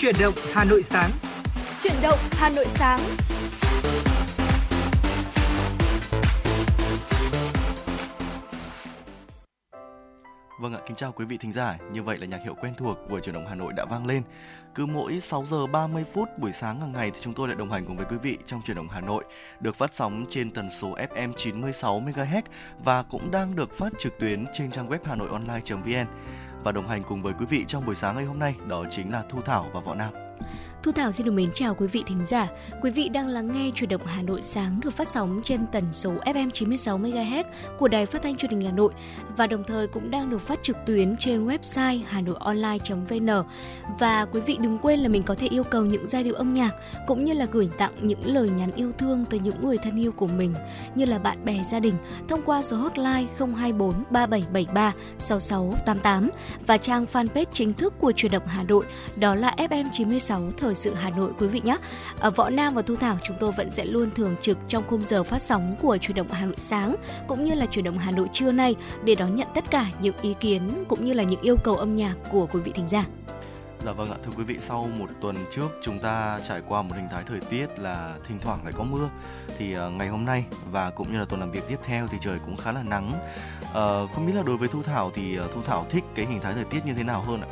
Chuyển động Hà Nội sáng. Chuyển động Hà Nội sáng. Vâng ạ, kính chào quý vị thính giả. Như vậy là nhạc hiệu quen thuộc của Chuyển động Hà Nội đã vang lên. Cứ mỗi 6 giờ 30 phút buổi sáng hàng ngày thì chúng tôi lại đồng hành cùng với quý vị trong Chuyển động Hà Nội, được phát sóng trên tần số FM 96 MHz và cũng đang được phát trực tuyến trên trang web hanoionline.vn. Và đồng hành cùng với quý vị trong buổi sáng ngày hôm nay, đó chính là Thu Thảo và Võ Nam. Thu Thảo xin được mến chào quý vị thính giả. Quý vị đang lắng nghe chuyển động Hà Nội sáng được phát sóng trên tần số FM 96 MHz của Đài Phát thanh Truyền hình Hà Nội và đồng thời cũng đang được phát trực tuyến trên website hanoionline.vn. Và quý vị đừng quên là mình có thể yêu cầu những giai điệu âm nhạc cũng như là gửi tặng những lời nhắn yêu thương tới những người thân yêu của mình, như là bạn bè, gia đình thông qua số hotline 024 3773 6688 và trang fanpage chính thức của truyền động Hà Nội, đó là FM 96 thời sự Hà Nội quý vị nhé. Ở Võ Nam và Thu Thảo chúng tôi vẫn sẽ luôn thường trực trong khung giờ phát sóng của chuyển động Hà Nội sáng cũng như là chuyển động Hà Nội trưa nay để đón nhận tất cả những ý kiến cũng như là những yêu cầu âm nhạc của quý vị thính giả. Dạ vâng ạ, thưa quý vị, sau một tuần trước chúng ta trải qua một hình thái thời tiết là thỉnh thoảng lại có mưa thì uh, ngày hôm nay và cũng như là tuần làm việc tiếp theo thì trời cũng khá là nắng. Uh, không biết là đối với Thu Thảo thì uh, Thu Thảo thích cái hình thái thời tiết như thế nào hơn ạ?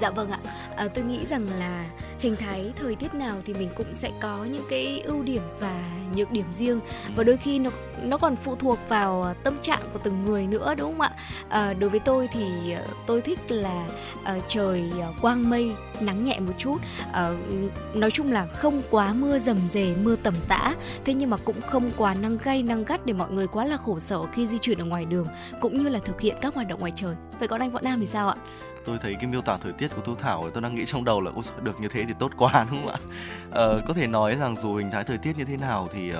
Dạ vâng ạ, à, tôi nghĩ rằng là hình thái thời tiết nào thì mình cũng sẽ có những cái ưu điểm và nhược điểm riêng và ừ. đôi khi nó nó còn phụ thuộc vào tâm trạng của từng người nữa đúng không ạ? À, đối với tôi thì ờ, tôi thích là uh, trời quang mây, nắng nhẹ một chút. Uh, nói chung là không quá mưa rầm rề, mưa tầm tã, thế nhưng mà cũng không quá nắng gay, nắng gắt để mọi người quá là khổ sở khi di chuyển ở ngoài đường cũng như là thực hiện các hoạt động ngoài trời. Vậy còn anh Võ Nam thì sao ạ? Tôi thấy cái miêu tả thời tiết của thu thảo tôi đang nghĩ trong đầu là được như thế thì tốt quá đúng không ạ? Ờ, có thể nói rằng dù hình thái thời tiết như thế nào thì uh,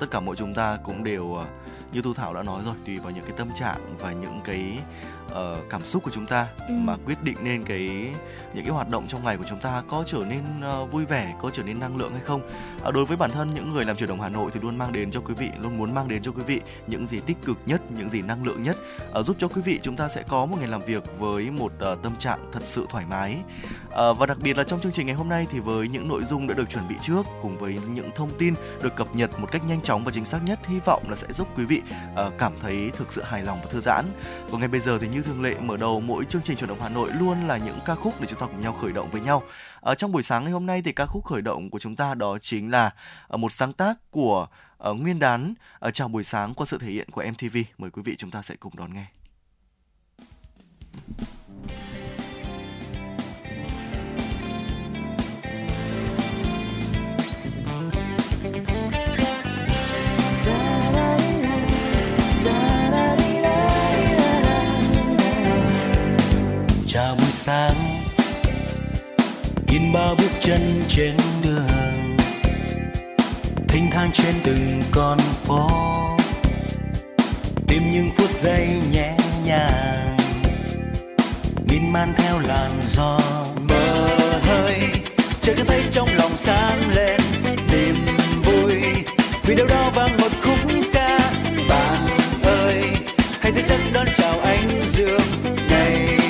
tất cả mỗi chúng ta cũng đều uh, như thu thảo đã nói rồi tùy vào những cái tâm trạng và những cái uh, cảm xúc của chúng ta ừ. mà quyết định nên cái những cái hoạt động trong ngày của chúng ta có trở nên uh, vui vẻ có trở nên năng lượng hay không? Uh, đối với bản thân những người làm chuyển động hà nội thì luôn mang đến cho quý vị luôn muốn mang đến cho quý vị những gì tích cực nhất những gì năng lượng nhất. Uh, giúp cho quý vị chúng ta sẽ có một ngày làm việc với một uh, tâm trạng thật sự thoải mái. Uh, và đặc biệt là trong chương trình ngày hôm nay thì với những nội dung đã được chuẩn bị trước cùng với những thông tin được cập nhật một cách nhanh chóng và chính xác nhất hy vọng là sẽ giúp quý vị uh, cảm thấy thực sự hài lòng và thư giãn. Còn ngay bây giờ thì như như thường lệ, mở đầu mỗi chương trình chuyển động Hà Nội luôn là những ca khúc để chúng ta cùng nhau khởi động với nhau. Ở trong buổi sáng ngày hôm nay thì ca khúc khởi động của chúng ta đó chính là ờ, một sáng tác của ờ, Nguyên Đán ở chào buổi sáng qua sự thể hiện của MTV. Mời quý vị chúng ta sẽ cùng đón nghe. Sáng. In ba bước chân trên đường, thênh thang trên từng con phố. Tìm những phút giây nhẹ nhàng min man theo làn gió mơ hơi. Trời cứ thấy trong lòng sáng lên niềm vui. Vì đâu đó vang một khúc ca, bạn ơi, hãy dây giấc đón chào anh dương ngày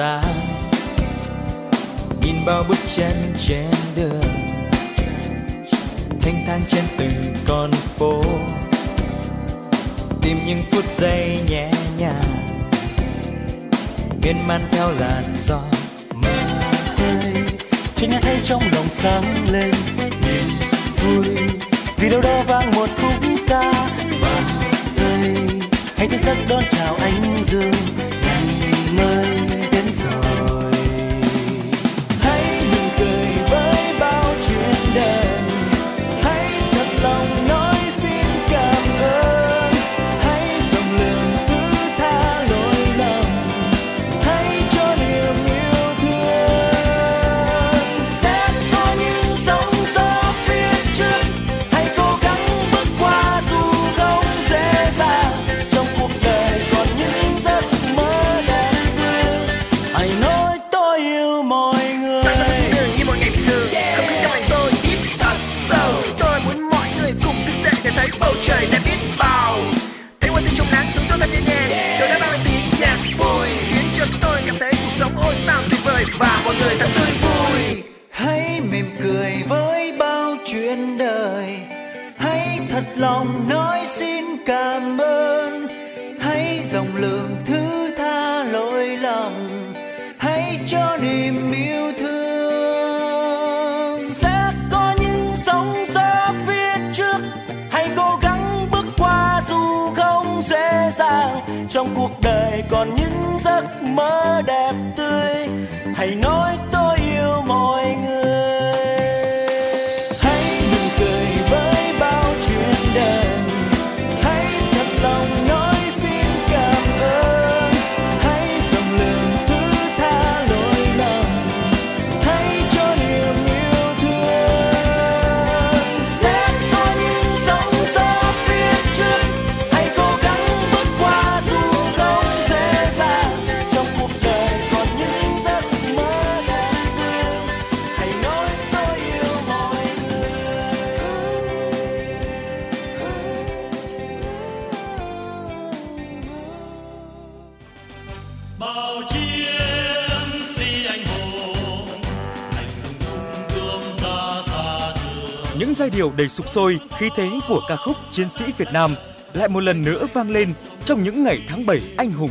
xa nhìn bao bước chân trên đường, thanh thang trên từng con phố. Tìm những phút giây nhẹ nhàng, miên man theo làn gió mơ hơi cho nhà thấy trong lòng sáng lên, niềm vui. Vì đâu đó vang một khúc ca bạn ơi hãy thức giấc đón chào anh dương. Điệu đầy sục sôi, khí thế của ca khúc Chiến sĩ Việt Nam lại một lần nữa vang lên trong những ngày tháng 7 anh hùng.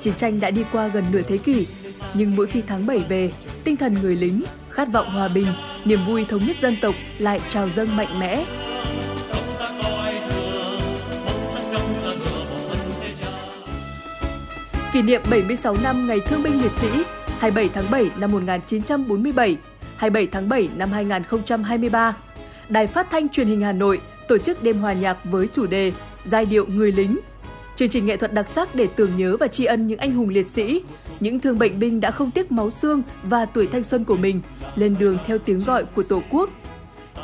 Chiến tranh đã đi qua gần nửa thế kỷ, nhưng mỗi khi tháng 7 về, tinh thần người lính, khát vọng hòa bình, niềm vui thống nhất dân tộc lại trào dâng mạnh mẽ. Kỷ niệm 76 năm Ngày Thương binh Liệt sĩ 27 tháng 7 năm 1947, 27 tháng 7 năm 2023. Đài Phát thanh Truyền hình Hà Nội tổ chức đêm hòa nhạc với chủ đề Giai điệu người lính. Chương trình nghệ thuật đặc sắc để tưởng nhớ và tri ân những anh hùng liệt sĩ, những thương bệnh binh đã không tiếc máu xương và tuổi thanh xuân của mình lên đường theo tiếng gọi của Tổ quốc.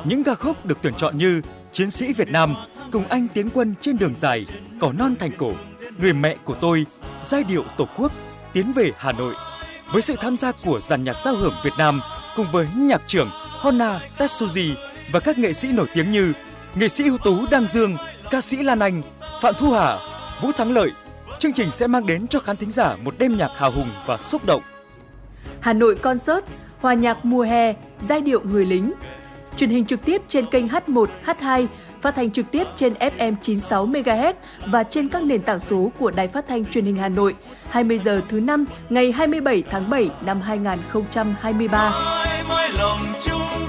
Những ca khúc được tuyển chọn như Chiến sĩ Việt Nam, Cùng anh tiến quân trên đường dài, Cỏ non thành cổ, Người mẹ của tôi, Giai điệu Tổ quốc, Tiến về Hà Nội. Với sự tham gia của dàn nhạc giao hưởng Việt Nam cùng với nhạc trưởng Honna Tetsuji và các nghệ sĩ nổi tiếng như nghệ sĩ ưu tú Đăng Dương, ca sĩ Lan Anh, Phạm Thu Hà, Vũ Thắng Lợi. Chương trình sẽ mang đến cho khán thính giả một đêm nhạc hào hùng và xúc động. Hà Nội Concert, hòa nhạc mùa hè, giai điệu người lính. Truyền hình trực tiếp trên kênh H1, H2, phát thanh trực tiếp trên FM 96 MHz và trên các nền tảng số của Đài Phát thanh Truyền hình Hà Nội. 20 giờ thứ năm ngày 27 tháng 7 năm 2023. mãi mãi lòng chúng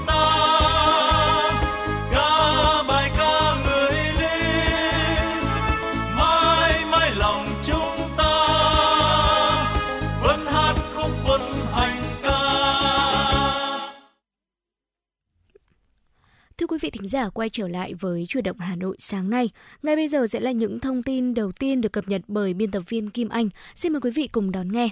quý vị thính giả, quay trở lại với chuyển động Hà Nội sáng nay. Ngay bây giờ sẽ là những thông tin đầu tiên được cập nhật bởi biên tập viên Kim Anh. Xin mời quý vị cùng đón nghe.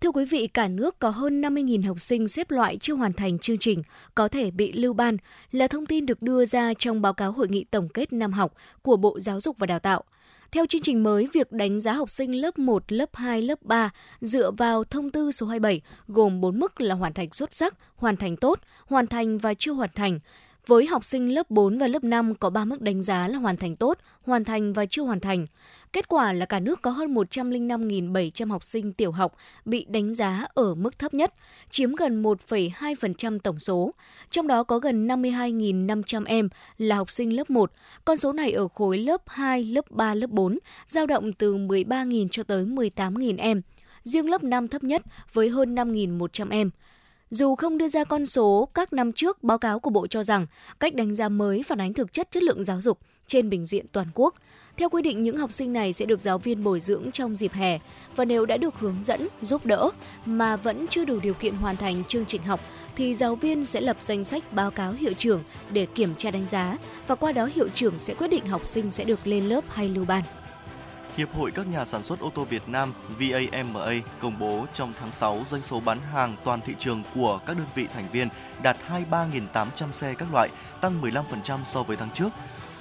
Thưa quý vị, cả nước có hơn 50.000 học sinh xếp loại chưa hoàn thành chương trình có thể bị lưu ban là thông tin được đưa ra trong báo cáo hội nghị tổng kết năm học của Bộ Giáo dục và Đào tạo. Theo chương trình mới, việc đánh giá học sinh lớp 1, lớp 2, lớp 3 dựa vào thông tư số 27 gồm 4 mức là hoàn thành xuất sắc, hoàn thành tốt, hoàn thành và chưa hoàn thành. Với học sinh lớp 4 và lớp 5 có 3 mức đánh giá là hoàn thành tốt, hoàn thành và chưa hoàn thành. Kết quả là cả nước có hơn 105.700 học sinh tiểu học bị đánh giá ở mức thấp nhất, chiếm gần 1,2% tổng số. Trong đó có gần 52.500 em là học sinh lớp 1. Con số này ở khối lớp 2, lớp 3, lớp 4 giao động từ 13.000 cho tới 18.000 em. Riêng lớp 5 thấp nhất với hơn 5.100 em. Dù không đưa ra con số các năm trước, báo cáo của Bộ cho rằng cách đánh giá mới phản ánh thực chất chất lượng giáo dục trên bình diện toàn quốc. Theo quy định, những học sinh này sẽ được giáo viên bồi dưỡng trong dịp hè và nếu đã được hướng dẫn, giúp đỡ mà vẫn chưa đủ điều kiện hoàn thành chương trình học thì giáo viên sẽ lập danh sách báo cáo hiệu trưởng để kiểm tra đánh giá và qua đó hiệu trưởng sẽ quyết định học sinh sẽ được lên lớp hay lưu ban. Hiệp hội các nhà sản xuất ô tô Việt Nam VAMA công bố trong tháng 6 doanh số bán hàng toàn thị trường của các đơn vị thành viên đạt 23.800 xe các loại, tăng 15% so với tháng trước.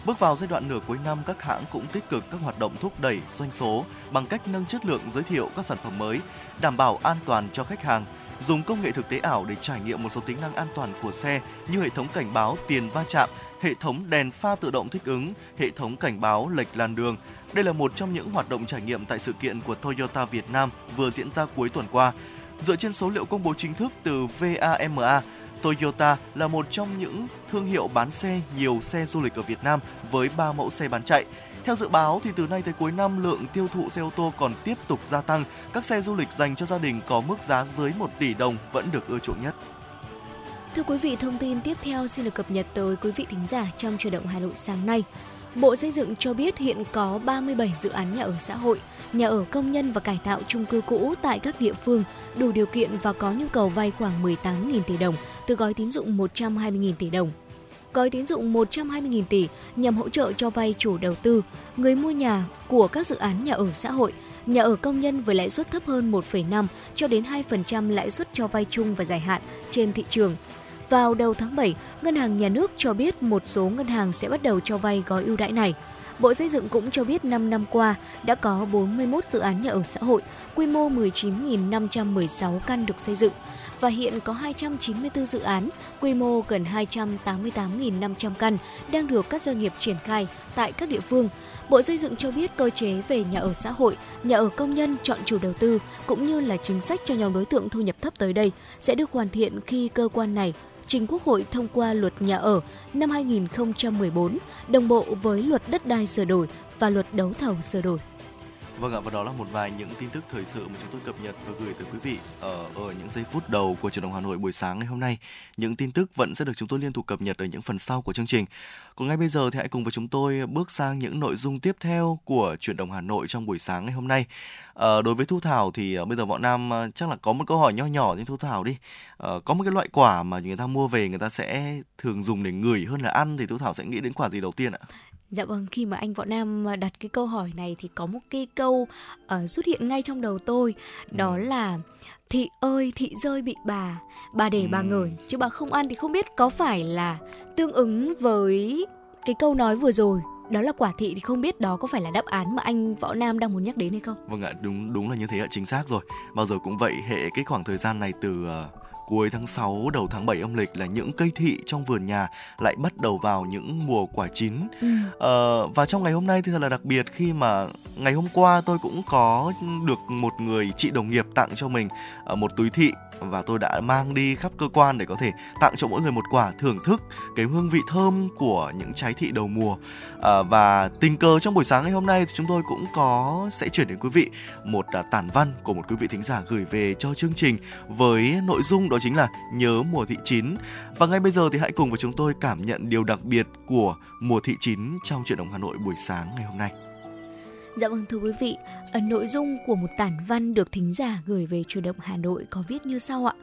Bước vào giai đoạn nửa cuối năm, các hãng cũng tích cực các hoạt động thúc đẩy doanh số bằng cách nâng chất lượng giới thiệu các sản phẩm mới, đảm bảo an toàn cho khách hàng, dùng công nghệ thực tế ảo để trải nghiệm một số tính năng an toàn của xe như hệ thống cảnh báo tiền va chạm, hệ thống đèn pha tự động thích ứng, hệ thống cảnh báo lệch làn đường. Đây là một trong những hoạt động trải nghiệm tại sự kiện của Toyota Việt Nam vừa diễn ra cuối tuần qua. Dựa trên số liệu công bố chính thức từ VAMA, Toyota là một trong những thương hiệu bán xe nhiều xe du lịch ở Việt Nam với 3 mẫu xe bán chạy. Theo dự báo thì từ nay tới cuối năm lượng tiêu thụ xe ô tô còn tiếp tục gia tăng. Các xe du lịch dành cho gia đình có mức giá dưới 1 tỷ đồng vẫn được ưa chuộng nhất. Thưa quý vị, thông tin tiếp theo xin được cập nhật tới quý vị thính giả trong truyền động Hà Nội sáng nay. Bộ Xây dựng cho biết hiện có 37 dự án nhà ở xã hội, nhà ở công nhân và cải tạo chung cư cũ tại các địa phương đủ điều kiện và có nhu cầu vay khoảng 18.000 tỷ đồng từ gói tín dụng 120.000 tỷ đồng. Gói tín dụng 120.000 tỷ nhằm hỗ trợ cho vay chủ đầu tư, người mua nhà của các dự án nhà ở xã hội, nhà ở công nhân với lãi suất thấp hơn 1,5 cho đến 2% lãi suất cho vay chung và dài hạn trên thị trường – vào đầu tháng 7, Ngân hàng Nhà nước cho biết một số ngân hàng sẽ bắt đầu cho vay gói ưu đãi này. Bộ Xây dựng cũng cho biết 5 năm qua đã có 41 dự án nhà ở xã hội, quy mô 19.516 căn được xây dựng và hiện có 294 dự án, quy mô gần 288.500 căn đang được các doanh nghiệp triển khai tại các địa phương. Bộ Xây dựng cho biết cơ chế về nhà ở xã hội, nhà ở công nhân chọn chủ đầu tư cũng như là chính sách cho nhóm đối tượng thu nhập thấp tới đây sẽ được hoàn thiện khi cơ quan này trình Quốc hội thông qua luật nhà ở năm 2014, đồng bộ với luật đất đai sửa đổi và luật đấu thầu sửa đổi. Vâng ạ, và đó là một vài những tin tức thời sự mà chúng tôi cập nhật và gửi tới quý vị ở ở những giây phút đầu của truyền động Hà Nội buổi sáng ngày hôm nay. Những tin tức vẫn sẽ được chúng tôi liên tục cập nhật ở những phần sau của chương trình. Còn ngay bây giờ thì hãy cùng với chúng tôi bước sang những nội dung tiếp theo của truyền động Hà Nội trong buổi sáng ngày hôm nay. À, đối với Thu Thảo thì ờ, bây giờ bọn Nam chắc là có một câu hỏi nho nhỏ trên Thu Thảo đi. À, có một cái loại quả mà người ta mua về người ta sẽ thường dùng để ngửi hơn là ăn thì Thu Thảo sẽ nghĩ đến quả gì đầu tiên ạ? Dạ vâng, khi mà anh Võ Nam đặt cái câu hỏi này thì có một cái câu uh, xuất hiện ngay trong đầu tôi đó ừ. là thị ơi thị rơi bị bà bà để ừ. bà ngửi chứ bà không ăn thì không biết có phải là tương ứng với cái câu nói vừa rồi đó là quả thị thì không biết đó có phải là đáp án mà anh võ nam đang muốn nhắc đến hay không vâng ạ đúng đúng là như thế ạ chính xác rồi bao giờ cũng vậy hệ cái khoảng thời gian này từ uh, cuối tháng 6 đầu tháng 7 âm lịch là những cây thị trong vườn nhà lại bắt đầu vào những mùa quả chín ừ. ờ, và trong ngày hôm nay thì thật là đặc biệt khi mà ngày hôm qua tôi cũng có được một người chị đồng nghiệp tặng cho mình ờ, một túi thị và tôi đã mang đi khắp cơ quan để có thể tặng cho mỗi người một quả thưởng thức cái hương vị thơm của những trái thị đầu mùa à, và tình cờ trong buổi sáng ngày hôm nay thì chúng tôi cũng có sẽ chuyển đến quý vị một à, tản văn của một quý vị thính giả gửi về cho chương trình với nội dung đó chính là nhớ mùa thị chín và ngay bây giờ thì hãy cùng với chúng tôi cảm nhận điều đặc biệt của mùa thị chín trong chuyện đồng Hà Nội buổi sáng ngày hôm nay. Dạ vâng thưa quý vị, ở nội dung của một tản văn được thính giả gửi về chủ động Hà Nội có viết như sau ạ.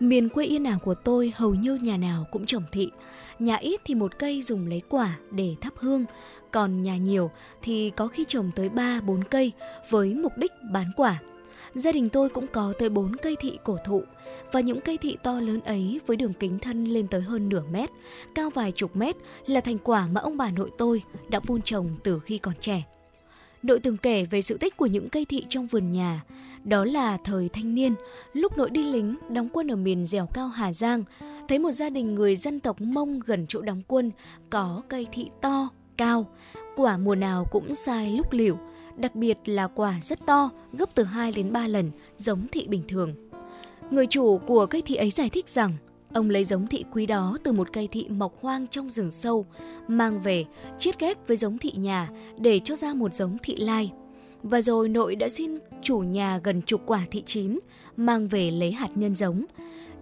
Miền quê yên ả của tôi hầu như nhà nào cũng trồng thị. Nhà ít thì một cây dùng lấy quả để thắp hương, còn nhà nhiều thì có khi trồng tới 3-4 cây với mục đích bán quả. Gia đình tôi cũng có tới 4 cây thị cổ thụ và những cây thị to lớn ấy với đường kính thân lên tới hơn nửa mét, cao vài chục mét là thành quả mà ông bà nội tôi đã vun trồng từ khi còn trẻ. Nội từng kể về sự tích của những cây thị trong vườn nhà. Đó là thời thanh niên, lúc nội đi lính, đóng quân ở miền dẻo cao Hà Giang, thấy một gia đình người dân tộc Mông gần chỗ đóng quân có cây thị to, cao. Quả mùa nào cũng sai lúc liễu, đặc biệt là quả rất to, gấp từ 2 đến 3 lần, giống thị bình thường. Người chủ của cây thị ấy giải thích rằng Ông lấy giống thị quý đó từ một cây thị mọc hoang trong rừng sâu, mang về, chiết ghép với giống thị nhà để cho ra một giống thị lai. Và rồi nội đã xin chủ nhà gần chục quả thị chín, mang về lấy hạt nhân giống.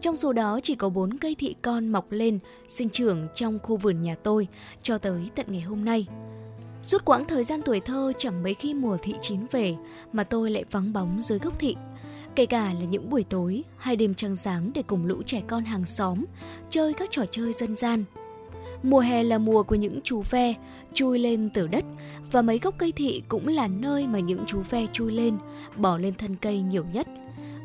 Trong số đó chỉ có bốn cây thị con mọc lên, sinh trưởng trong khu vườn nhà tôi cho tới tận ngày hôm nay. Suốt quãng thời gian tuổi thơ chẳng mấy khi mùa thị chín về mà tôi lại vắng bóng dưới gốc thị Kể cả là những buổi tối hay đêm trăng sáng để cùng lũ trẻ con hàng xóm chơi các trò chơi dân gian. Mùa hè là mùa của những chú ve chui lên từ đất và mấy gốc cây thị cũng là nơi mà những chú ve chui lên, bỏ lên thân cây nhiều nhất.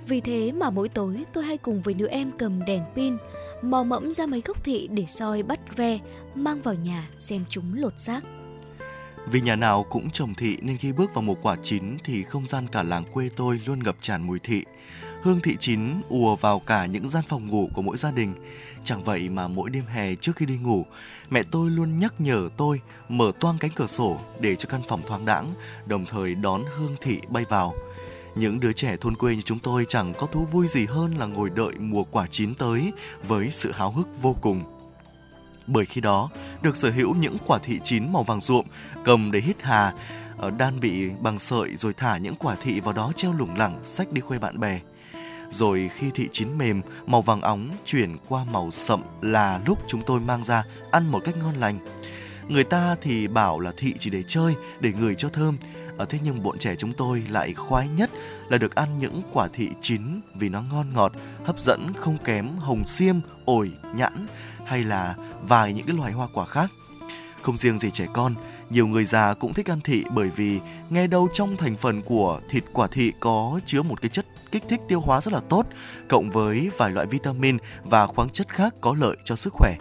Vì thế mà mỗi tối tôi hay cùng với đứa em cầm đèn pin, mò mẫm ra mấy gốc thị để soi bắt ve, mang vào nhà xem chúng lột xác. Vì nhà nào cũng trồng thị nên khi bước vào mùa quả chín thì không gian cả làng quê tôi luôn ngập tràn mùi thị. Hương thị chín ùa vào cả những gian phòng ngủ của mỗi gia đình. Chẳng vậy mà mỗi đêm hè trước khi đi ngủ, mẹ tôi luôn nhắc nhở tôi mở toang cánh cửa sổ để cho căn phòng thoáng đãng, đồng thời đón hương thị bay vào. Những đứa trẻ thôn quê như chúng tôi chẳng có thú vui gì hơn là ngồi đợi mùa quả chín tới với sự háo hức vô cùng. Bởi khi đó, được sở hữu những quả thị chín màu vàng ruộm, cầm để hít hà, ờ, đan bị bằng sợi rồi thả những quả thị vào đó treo lủng lẳng, sách đi khuê bạn bè. Rồi khi thị chín mềm, màu vàng óng chuyển qua màu sậm là lúc chúng tôi mang ra ăn một cách ngon lành. Người ta thì bảo là thị chỉ để chơi, để ngửi cho thơm. Ở thế nhưng bọn trẻ chúng tôi lại khoái nhất là được ăn những quả thị chín vì nó ngon ngọt, hấp dẫn không kém hồng xiêm, ổi, nhãn hay là vài những cái loài hoa quả khác. Không riêng gì trẻ con, nhiều người già cũng thích ăn thị bởi vì nghe đâu trong thành phần của thịt quả thị có chứa một cái chất kích thích tiêu hóa rất là tốt, cộng với vài loại vitamin và khoáng chất khác có lợi cho sức khỏe.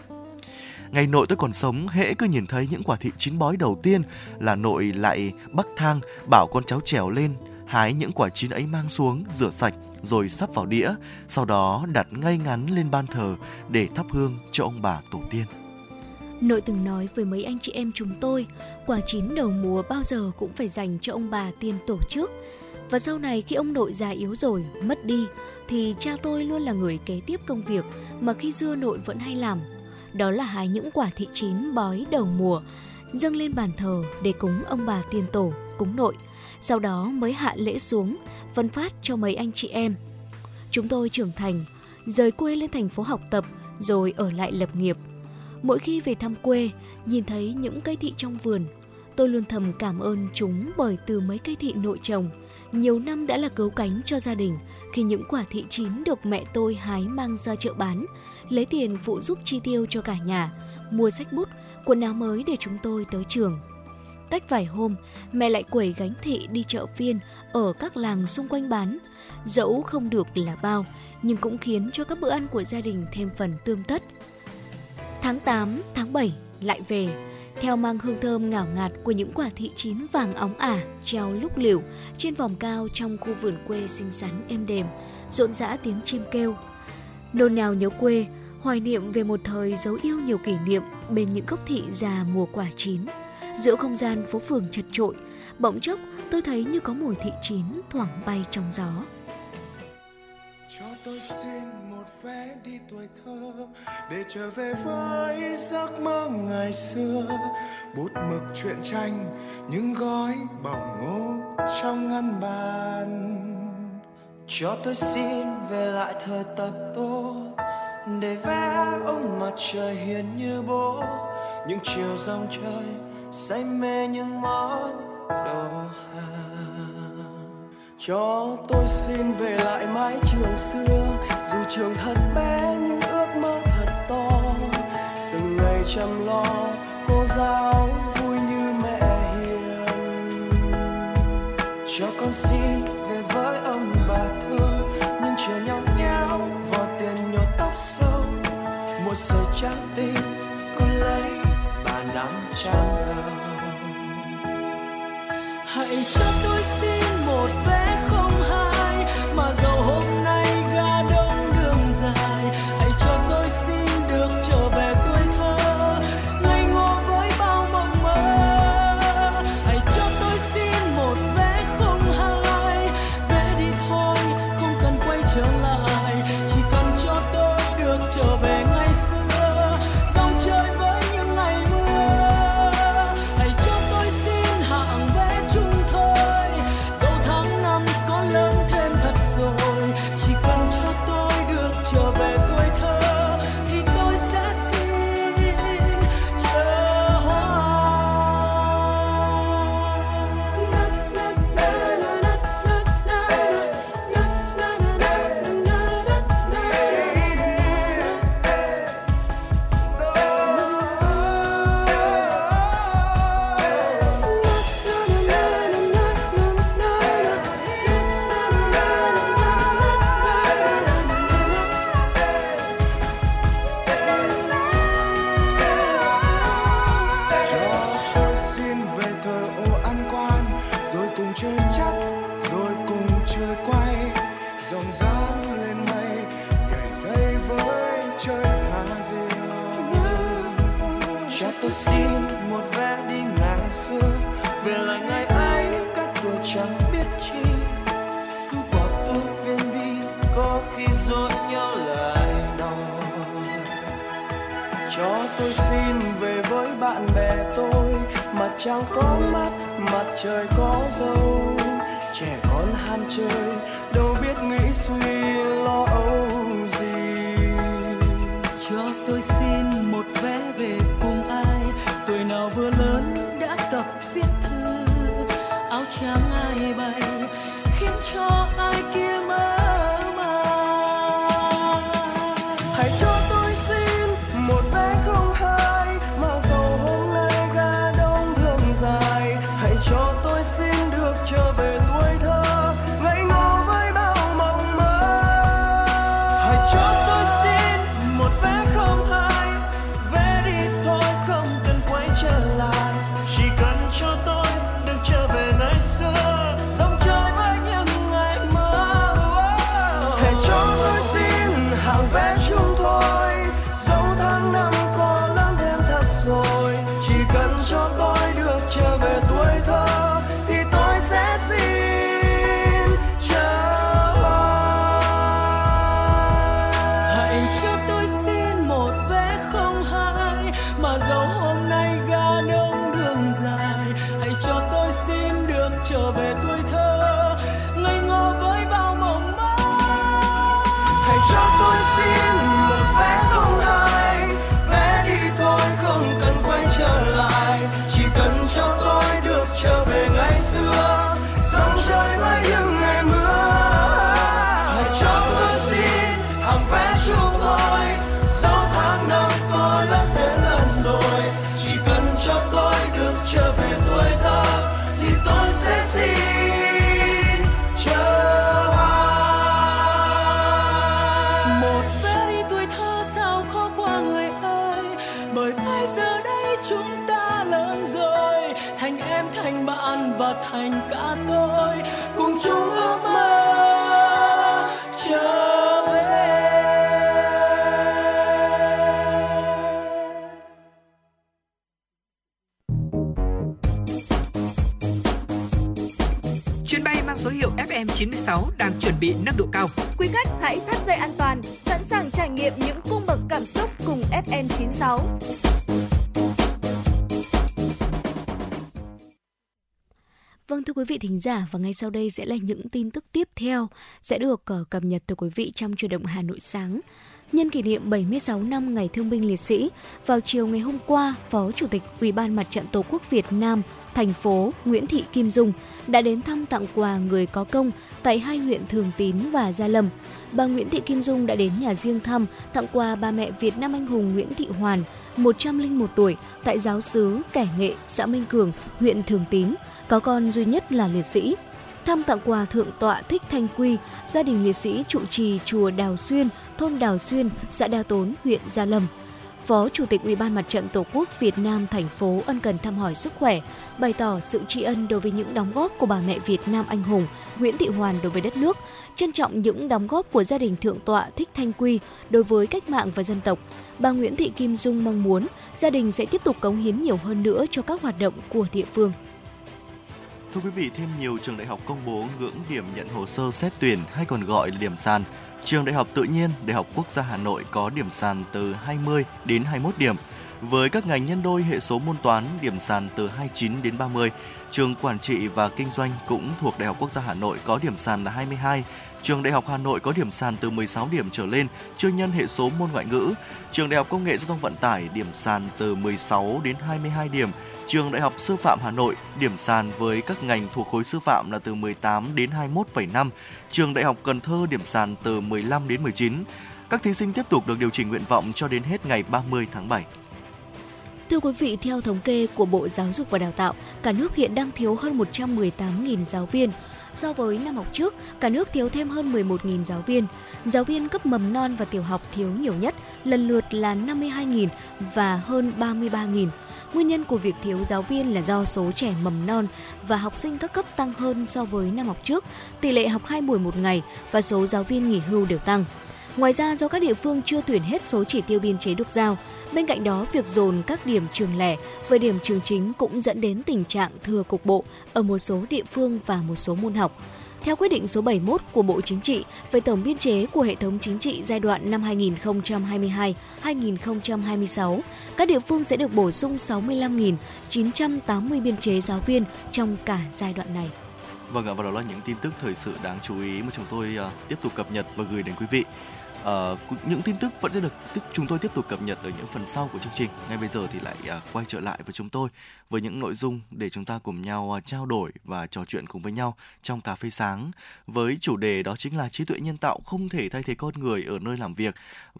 Ngày nội tôi còn sống, hễ cứ nhìn thấy những quả thị chín bói đầu tiên là nội lại bắc thang bảo con cháu trèo lên, hái những quả chín ấy mang xuống, rửa sạch rồi sắp vào đĩa, sau đó đặt ngay ngắn lên ban thờ để thắp hương cho ông bà tổ tiên. Nội từng nói với mấy anh chị em chúng tôi, quả chín đầu mùa bao giờ cũng phải dành cho ông bà tiên tổ trước. Và sau này khi ông nội già yếu rồi, mất đi, thì cha tôi luôn là người kế tiếp công việc mà khi xưa nội vẫn hay làm. Đó là hái những quả thị chín bói đầu mùa, dâng lên bàn thờ để cúng ông bà tiên tổ, cúng nội. Sau đó mới hạ lễ xuống, phân phát cho mấy anh chị em. Chúng tôi trưởng thành, rời quê lên thành phố học tập, rồi ở lại lập nghiệp – Mỗi khi về thăm quê, nhìn thấy những cây thị trong vườn, tôi luôn thầm cảm ơn chúng bởi từ mấy cây thị nội trồng, nhiều năm đã là cứu cánh cho gia đình khi những quả thị chín được mẹ tôi hái mang ra chợ bán, lấy tiền phụ giúp chi tiêu cho cả nhà, mua sách bút, quần áo mới để chúng tôi tới trường. Cách vài hôm, mẹ lại quẩy gánh thị đi chợ phiên ở các làng xung quanh bán. Dẫu không được là bao, nhưng cũng khiến cho các bữa ăn của gia đình thêm phần tươm tất – Tháng 8, tháng 7 lại về, theo mang hương thơm ngào ngạt của những quả thị chín vàng óng ả treo lúc liều trên vòng cao trong khu vườn quê xinh xắn êm đềm, rộn rã tiếng chim kêu. Nôn nào nhớ quê, hoài niệm về một thời dấu yêu nhiều kỷ niệm bên những gốc thị già mùa quả chín. Giữa không gian phố phường chật trội, bỗng chốc tôi thấy như có mùi thị chín thoảng bay trong gió. Cho tôi xin một vé đi tuổi thơ để trở về với giấc mơ ngày xưa. Bút mực truyện tranh những gói bỏng ngô trong ngăn bàn. Cho tôi xin về lại thời tập tô để vẽ ông mặt trời hiền như bố. Những chiều dòng trời say mê những món đồ hàng. cho tôi xin về lại mái trường xưa, dù trường thật bé nhưng ước mơ thật to. Từng ngày chăm lo, cô giáo vui như mẹ hiền. Cho con xin về với ông bà thương nhưng chiều nhau nhau vò tiền nhổ tóc sâu. Một sợi trắng tim con lấy bà nắm trăng đầu hãy chẳng biết chi, cứ bỏ tôi viên bi có khi dối nhau lại đòi. Cho tôi xin về với bạn bè tôi mặt trăng có mắt, mặt trời có dâu trẻ con ham chơi, đâu biết nghĩ suy lo âu gì. Cho tôi xin một vé về cùng ai, tuổi nào vừa lớn chẳng ai bày khiến cho ai kia thính giả và ngay sau đây sẽ là những tin tức tiếp theo sẽ được ờ, cập nhật từ quý vị trong truyền động Hà Nội sáng. Nhân kỷ niệm 76 năm Ngày Thương binh Liệt sĩ, vào chiều ngày hôm qua, Phó Chủ tịch Ủy ban Mặt trận Tổ quốc Việt Nam, thành phố Nguyễn Thị Kim Dung đã đến thăm tặng quà người có công tại hai huyện Thường Tín và Gia Lâm. Bà Nguyễn Thị Kim Dung đã đến nhà riêng thăm, tặng quà bà mẹ Việt Nam anh hùng Nguyễn Thị Hoàn, 101 tuổi, tại giáo xứ Kẻ Nghệ, xã Minh Cường, huyện Thường Tín, có con duy nhất là liệt sĩ. Thăm tặng quà Thượng tọa Thích Thanh Quy, gia đình liệt sĩ trụ trì chùa Đào Xuyên, thôn Đào Xuyên, xã Đa Tốn, huyện Gia Lâm. Phó Chủ tịch Ủy ban Mặt trận Tổ quốc Việt Nam thành phố ân cần thăm hỏi sức khỏe, bày tỏ sự tri ân đối với những đóng góp của bà mẹ Việt Nam anh hùng Nguyễn Thị Hoàn đối với đất nước, trân trọng những đóng góp của gia đình Thượng tọa Thích Thanh Quy đối với cách mạng và dân tộc. Bà Nguyễn Thị Kim Dung mong muốn gia đình sẽ tiếp tục cống hiến nhiều hơn nữa cho các hoạt động của địa phương. Thưa quý vị, thêm nhiều trường đại học công bố ngưỡng điểm nhận hồ sơ xét tuyển hay còn gọi là điểm sàn. Trường Đại học Tự nhiên, Đại học Quốc gia Hà Nội có điểm sàn từ 20 đến 21 điểm. Với các ngành nhân đôi hệ số môn toán, điểm sàn từ 29 đến 30. Trường Quản trị và Kinh doanh cũng thuộc Đại học Quốc gia Hà Nội có điểm sàn là 22. Trường Đại học Hà Nội có điểm sàn từ 16 điểm trở lên, chưa nhân hệ số môn ngoại ngữ. Trường Đại học Công nghệ Giao thông Vận tải điểm sàn từ 16 đến 22 điểm. Trường Đại học Sư phạm Hà Nội điểm sàn với các ngành thuộc khối sư phạm là từ 18 đến 21,5. Trường Đại học Cần Thơ điểm sàn từ 15 đến 19. Các thí sinh tiếp tục được điều chỉnh nguyện vọng cho đến hết ngày 30 tháng 7. Thưa quý vị, theo thống kê của Bộ Giáo dục và Đào tạo, cả nước hiện đang thiếu hơn 118.000 giáo viên. So với năm học trước, cả nước thiếu thêm hơn 11.000 giáo viên. Giáo viên cấp mầm non và tiểu học thiếu nhiều nhất, lần lượt là 52.000 và hơn 33.000. Nguyên nhân của việc thiếu giáo viên là do số trẻ mầm non và học sinh các cấp tăng hơn so với năm học trước, tỷ lệ học hai buổi một ngày và số giáo viên nghỉ hưu đều tăng. Ngoài ra, do các địa phương chưa tuyển hết số chỉ tiêu biên chế được giao, bên cạnh đó việc dồn các điểm trường lẻ với điểm trường chính cũng dẫn đến tình trạng thừa cục bộ ở một số địa phương và một số môn học. Theo quyết định số 71 của Bộ Chính trị về tổng biên chế của hệ thống chính trị giai đoạn năm 2022-2026, các địa phương sẽ được bổ sung 65.980 biên chế giáo viên trong cả giai đoạn này. Vâng ạ, và đó là những tin tức thời sự đáng chú ý mà chúng tôi à, tiếp tục cập nhật và gửi đến quý vị. Uh, những tin tức vẫn sẽ được tiếp, chúng tôi tiếp tục cập nhật ở những phần sau của chương trình. Ngay bây giờ thì lại uh, quay trở lại với chúng tôi với những nội dung để chúng ta cùng nhau uh, trao đổi và trò chuyện cùng với nhau trong cà phê sáng với chủ đề đó chính là trí tuệ nhân tạo không thể thay thế con người ở nơi làm việc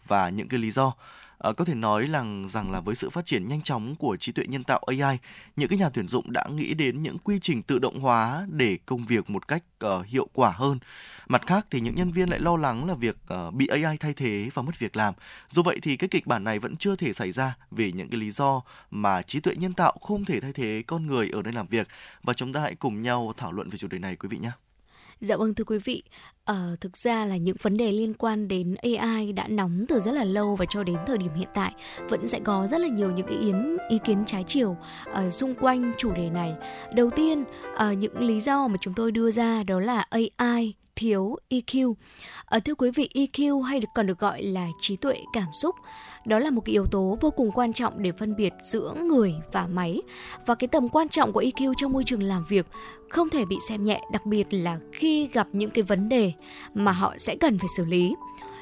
và những cái lý do. À, có thể nói là rằng là với sự phát triển nhanh chóng của trí tuệ nhân tạo AI, những cái nhà tuyển dụng đã nghĩ đến những quy trình tự động hóa để công việc một cách uh, hiệu quả hơn. Mặt khác thì những nhân viên lại lo lắng là việc uh, bị AI thay thế và mất việc làm. Dù vậy thì cái kịch bản này vẫn chưa thể xảy ra vì những cái lý do mà trí tuệ nhân tạo không thể thay thế con người ở nơi làm việc và chúng ta hãy cùng nhau thảo luận về chủ đề này quý vị nhé. Dạ vâng thưa quý vị, ờ, thực ra là những vấn đề liên quan đến AI đã nóng từ rất là lâu và cho đến thời điểm hiện tại vẫn sẽ có rất là nhiều những ý kiến ý kiến trái chiều uh, xung quanh chủ đề này. Đầu tiên, uh, những lý do mà chúng tôi đưa ra đó là AI thiếu EQ. Ở ờ, thưa quý vị, EQ hay được còn được gọi là trí tuệ cảm xúc, đó là một cái yếu tố vô cùng quan trọng để phân biệt giữa người và máy. Và cái tầm quan trọng của EQ trong môi trường làm việc không thể bị xem nhẹ, đặc biệt là khi gặp những cái vấn đề mà họ sẽ cần phải xử lý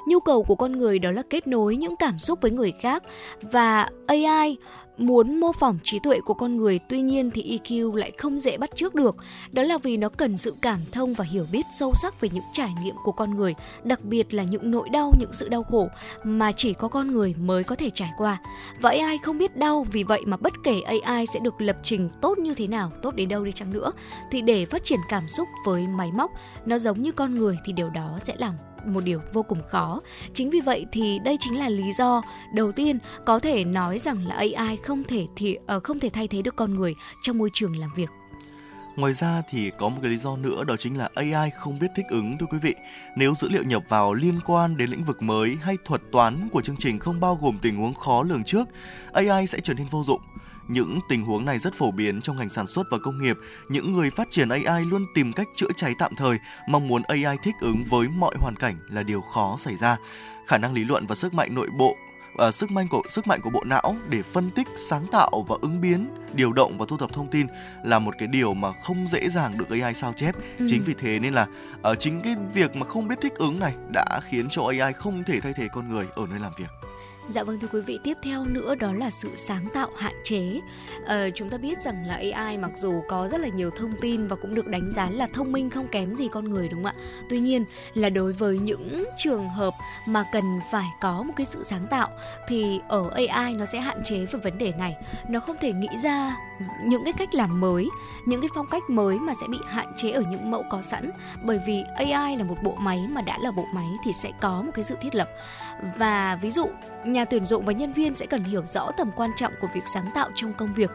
nhu cầu của con người đó là kết nối những cảm xúc với người khác và AI muốn mô phỏng trí tuệ của con người, tuy nhiên thì EQ lại không dễ bắt chước được. Đó là vì nó cần sự cảm thông và hiểu biết sâu sắc về những trải nghiệm của con người, đặc biệt là những nỗi đau, những sự đau khổ mà chỉ có con người mới có thể trải qua. Và AI không biết đau, vì vậy mà bất kể AI sẽ được lập trình tốt như thế nào, tốt đến đâu đi chăng nữa, thì để phát triển cảm xúc với máy móc, nó giống như con người thì điều đó sẽ làm một điều vô cùng khó. Chính vì vậy thì đây chính là lý do đầu tiên có thể nói rằng là AI không thể thì uh, ờ, không thể thay thế được con người trong môi trường làm việc. Ngoài ra thì có một cái lý do nữa đó chính là AI không biết thích ứng thưa quý vị. Nếu dữ liệu nhập vào liên quan đến lĩnh vực mới hay thuật toán của chương trình không bao gồm tình huống khó lường trước, AI sẽ trở nên vô dụng. Những tình huống này rất phổ biến trong ngành sản xuất và công nghiệp. Những người phát triển AI luôn tìm cách chữa cháy tạm thời, mong muốn AI thích ứng với mọi hoàn cảnh là điều khó xảy ra. Khả năng lý luận và sức mạnh nội bộ uh, sức mạnh của sức mạnh của bộ não để phân tích, sáng tạo và ứng biến, điều động và thu thập thông tin là một cái điều mà không dễ dàng được AI sao chép. Ừ. Chính vì thế nên là uh, chính cái việc mà không biết thích ứng này đã khiến cho AI không thể thay thế con người ở nơi làm việc. Dạ vâng thưa quý vị, tiếp theo nữa đó là sự sáng tạo hạn chế. À, chúng ta biết rằng là AI mặc dù có rất là nhiều thông tin và cũng được đánh giá là thông minh không kém gì con người đúng không ạ? Tuy nhiên là đối với những trường hợp mà cần phải có một cái sự sáng tạo thì ở AI nó sẽ hạn chế về vấn đề này. Nó không thể nghĩ ra những cái cách làm mới, những cái phong cách mới mà sẽ bị hạn chế ở những mẫu có sẵn bởi vì AI là một bộ máy mà đã là bộ máy thì sẽ có một cái sự thiết lập. Và ví dụ nhà tuyển dụng và nhân viên sẽ cần hiểu rõ tầm quan trọng của việc sáng tạo trong công việc.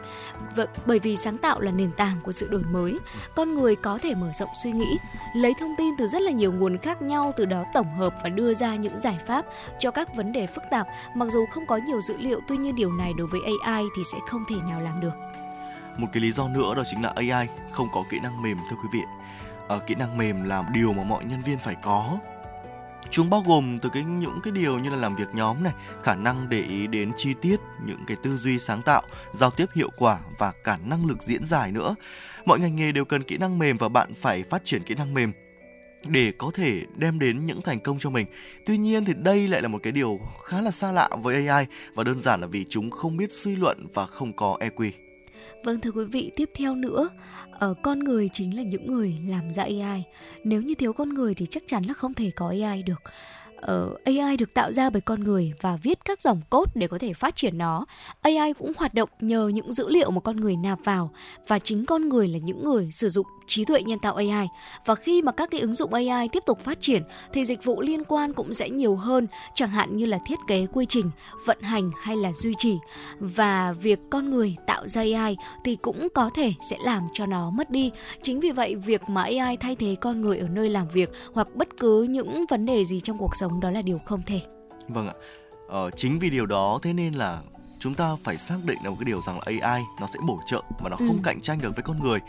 Bởi vì sáng tạo là nền tảng của sự đổi mới. Con người có thể mở rộng suy nghĩ lấy thông tin từ rất là nhiều nguồn khác nhau từ đó tổng hợp và đưa ra những giải pháp cho các vấn đề phức tạp. Mặc dù không có nhiều dữ liệu tuy nhiên điều này đối với AI thì sẽ không thể nào làm được. Một cái lý do nữa đó chính là AI không có kỹ năng mềm thưa quý vị. À, kỹ năng mềm là điều mà mọi nhân viên phải có. Chúng bao gồm từ cái những cái điều như là làm việc nhóm này, khả năng để ý đến chi tiết, những cái tư duy sáng tạo, giao tiếp hiệu quả và cả năng lực diễn giải nữa. Mọi ngành nghề đều cần kỹ năng mềm và bạn phải phát triển kỹ năng mềm để có thể đem đến những thành công cho mình. Tuy nhiên thì đây lại là một cái điều khá là xa lạ với AI và đơn giản là vì chúng không biết suy luận và không có EQ. Vâng thưa quý vị, tiếp theo nữa, ở con người chính là những người làm ra AI. Nếu như thiếu con người thì chắc chắn là không thể có AI được. Ờ, AI được tạo ra bởi con người và viết các dòng code để có thể phát triển nó. AI cũng hoạt động nhờ những dữ liệu mà con người nạp vào và chính con người là những người sử dụng trí tuệ nhân tạo AI và khi mà các cái ứng dụng AI tiếp tục phát triển thì dịch vụ liên quan cũng sẽ nhiều hơn chẳng hạn như là thiết kế quy trình vận hành hay là duy trì. Và việc con người tạo ra AI thì cũng có thể sẽ làm cho nó mất đi. Chính vì vậy việc mà AI thay thế con người ở nơi làm việc hoặc bất cứ những vấn đề gì trong cuộc sống đó là điều không thể. Vâng ạ. Ờ, chính vì điều đó thế nên là chúng ta phải xác định là một cái điều rằng là AI nó sẽ bổ trợ và nó không Ừ. cạnh tranh được với con người.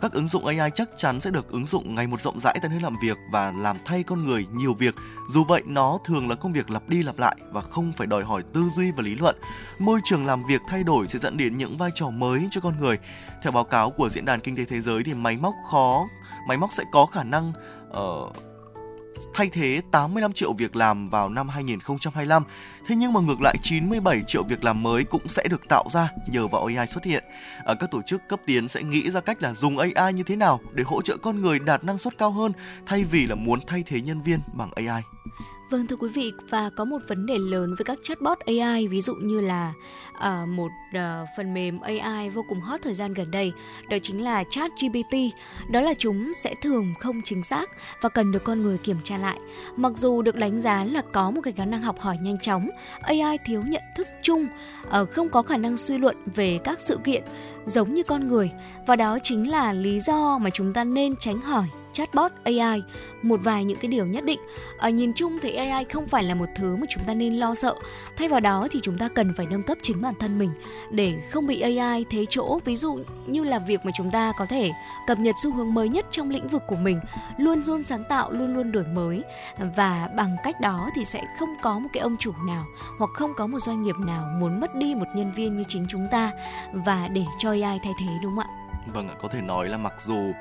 Các ứng dụng AI chắc chắn sẽ được ứng dụng ngày một rộng rãi tại nơi làm việc và làm thay con người nhiều việc. Dù vậy nó thường là công việc lặp đi lặp lại và không phải đòi hỏi tư duy và lý luận. Môi trường làm việc thay đổi sẽ dẫn đến những vai trò mới cho con người. Theo báo cáo của Diễn đàn Kinh tế Thế giới thì máy móc khó, máy móc sẽ có khả năng ờ, thay thế 85 triệu việc làm vào năm 2025. Thế nhưng mà ngược lại 97 triệu việc làm mới cũng sẽ được tạo ra nhờ vào AI xuất hiện. Ở các tổ chức cấp tiến sẽ nghĩ ra cách là dùng AI như thế nào để hỗ trợ con người đạt năng suất cao hơn thay vì là muốn thay thế nhân viên bằng AI. Vâng thưa quý vị và có một vấn đề lớn với các chatbot AI ví dụ như là uh, một uh, phần mềm AI vô cùng hot thời gian gần đây đó chính là ChatGPT. Đó là chúng sẽ thường không chính xác và cần được con người kiểm tra lại. Mặc dù được đánh giá là có một cái khả năng học hỏi nhanh chóng AI thiếu nhận thức chung uh, không có khả năng suy luận về các sự kiện giống như con người và đó chính là lý do mà chúng ta nên tránh hỏi chatbot AI một vài những cái điều nhất định. Ở nhìn chung thì AI không phải là một thứ mà chúng ta nên lo sợ. Thay vào đó thì chúng ta cần phải nâng cấp chính bản thân mình để không bị AI thế chỗ. Ví dụ như là việc mà chúng ta có thể cập nhật xu hướng mới nhất trong lĩnh vực của mình luôn luôn sáng tạo luôn luôn đổi mới. Và bằng cách đó thì sẽ không có một cái ông chủ nào hoặc không có một doanh nghiệp nào muốn mất đi một nhân viên như chính chúng ta và để cho AI thay thế đúng không ạ? Vâng ạ, có thể nói là mặc dù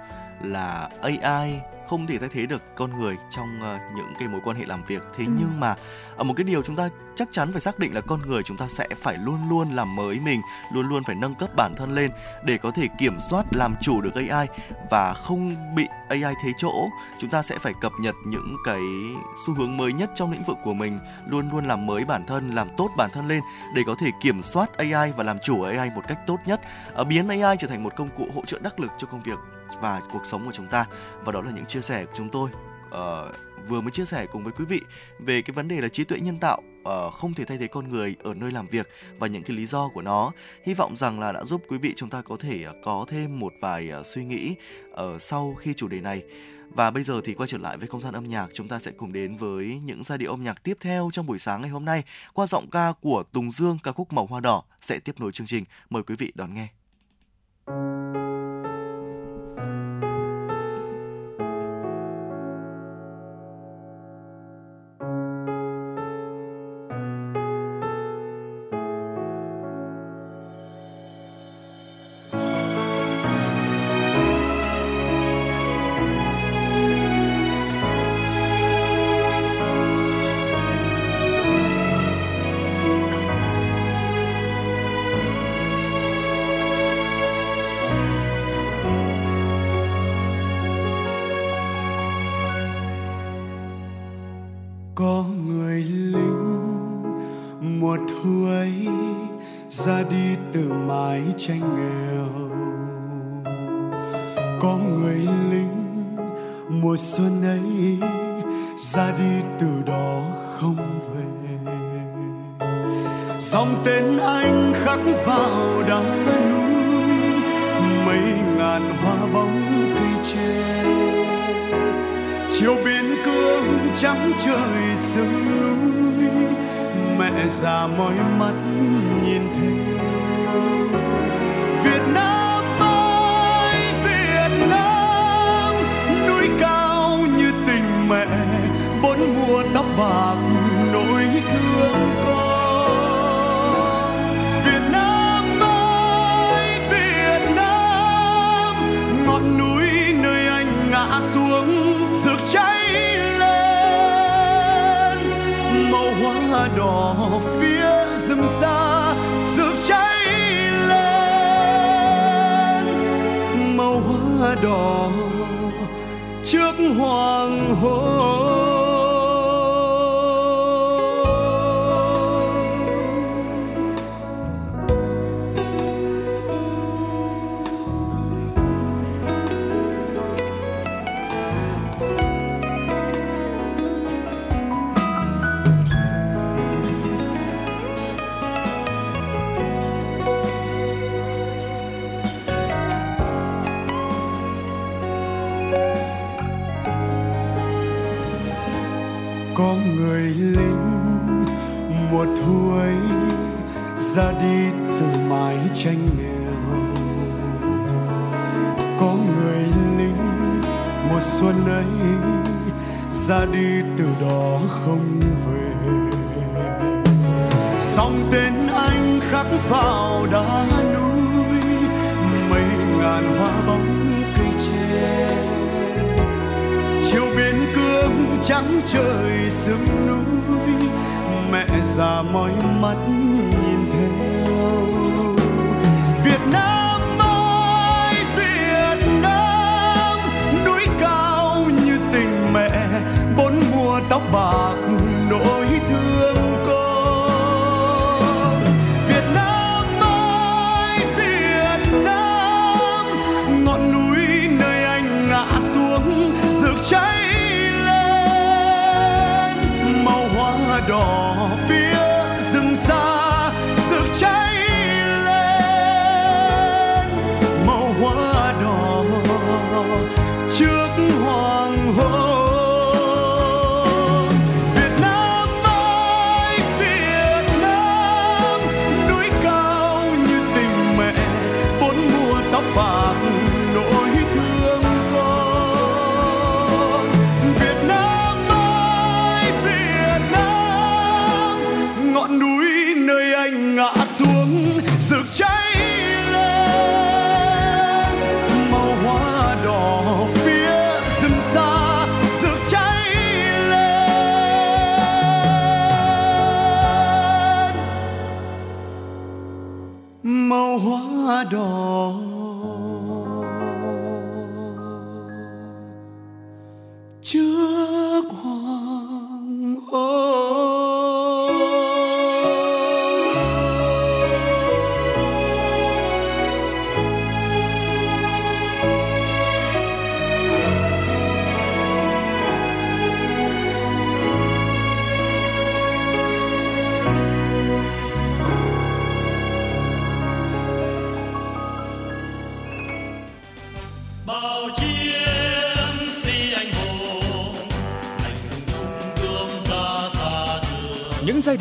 là AI không thể thay thế được con người trong ờ, những cái mối quan hệ làm việc. Thế Ừ. nhưng mà ở một cái điều chúng ta chắc chắn phải xác định là con người chúng ta sẽ phải luôn luôn làm mới mình luôn luôn phải nâng cấp bản thân lên để có thể kiểm soát làm chủ được AI và không bị AI thế chỗ. Chúng ta sẽ phải cập nhật những cái xu hướng mới nhất trong lĩnh vực của mình luôn luôn làm mới bản thân làm tốt bản thân lên để có thể kiểm soát AI và làm chủ AI một cách tốt nhất. Ờ, biến AI trở thành một công cụ hỗ trợ đắc lực cho công việc và cuộc sống của chúng ta. Và đó là những chia sẻ của chúng tôi uh, vừa mới chia sẻ cùng với quý vị về cái vấn đề là trí tuệ nhân tạo uh, không thể thay thế con người ở nơi làm việc và những cái lý do của nó. Hy vọng rằng là đã giúp quý vị chúng ta có thể uh, có thêm một vài uh, suy nghĩ ở sau khi chủ đề này. Và bây giờ thì quay trở lại với không gian âm nhạc chúng ta sẽ cùng đến với những giai điệu âm nhạc tiếp theo trong buổi sáng ngày hôm nay qua giọng ca của Tùng Dương ca khúc Màu Hoa Đỏ sẽ tiếp nối chương trình. Mời quý vị đón nghe. có thu ấy ra đi từ mái tranh nghèo. Có người lính mùa xuân ấy ra đi từ đó không về. Dòng tên anh khắc vào đá núi, mấy ngàn hoa bóng cây tre. Chiều biên cương trắng trời sương núi mẹ già mỏi mắt nhìn thấy đỏ trước hoàng hôn. Mùa xuân ấy, ra đi từ đó không về. Song tên anh khắc vào đá núi, mấy ngàn hoa bóng cây tre. Chiều biên cương trắng trời sương núi, mẹ già mỏi mắt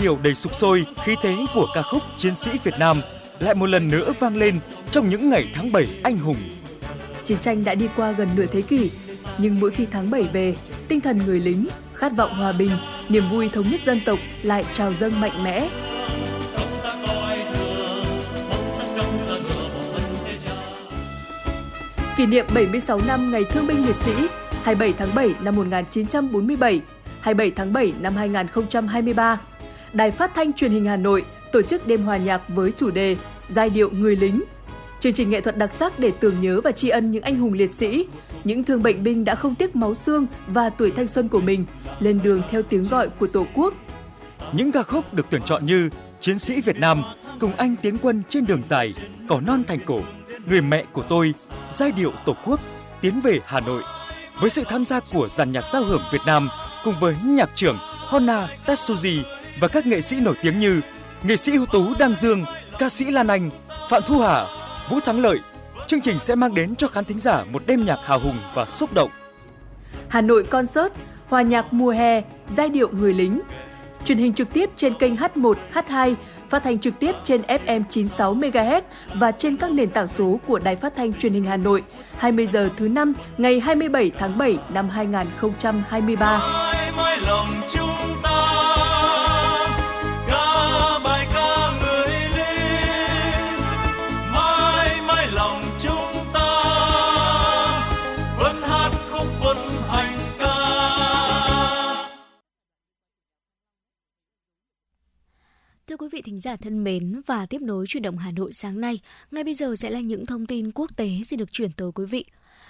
điệu đầy sục sôi, khí thế của ca khúc Chiến sĩ Việt Nam lại một lần nữa vang lên trong những ngày tháng 7 anh hùng. Chiến tranh đã đi qua gần nửa thế kỷ, nhưng mỗi khi tháng 7 về, tinh thần người lính, khát vọng hòa bình, niềm vui thống nhất dân tộc lại trào dâng mạnh mẽ. Kỷ niệm 76 năm Ngày Thương binh Liệt sĩ 27 tháng 7 năm 1947, 27 tháng 7 năm 2023. Đài Phát thanh Truyền hình Hà Nội tổ chức đêm hòa nhạc với chủ đề Giai điệu người lính. Chương trình nghệ thuật đặc sắc để tưởng nhớ và tri ân những anh hùng liệt sĩ, những thương bệnh binh đã không tiếc máu xương và tuổi thanh xuân của mình lên đường theo tiếng gọi của Tổ quốc. Những ca khúc được tuyển chọn như Chiến sĩ Việt Nam, Cùng anh tiến quân trên đường dài, Cỏ non thành cổ, Người mẹ của tôi, Giai điệu Tổ quốc, Tiến về Hà Nội. Với sự tham gia của dàn nhạc giao hưởng Việt Nam cùng với nhạc trưởng Honna Tatsuji và các nghệ sĩ nổi tiếng như nghệ sĩ ưu tú Đăng Dương, ca sĩ Lan Anh, Phạm Thu Hà, Vũ Thắng Lợi, chương trình sẽ mang đến cho khán thính giả một đêm nhạc hào hùng và xúc động. Hà Nội Concert, hòa nhạc mùa hè, giai điệu người lính. Truyền hình trực tiếp trên kênh H1, H2, phát thanh trực tiếp trên FM 96 MHz và trên các nền tảng số của Đài Phát thanh Truyền hình Hà Nội. 20 giờ thứ năm ngày 27 tháng 7 năm 2023. mãi mãi lòng chúng ta vị thính giả thân mến và tiếp nối chuyển động Hà Nội sáng nay, ngay bây giờ sẽ là những thông tin quốc tế xin được chuyển tới quý vị.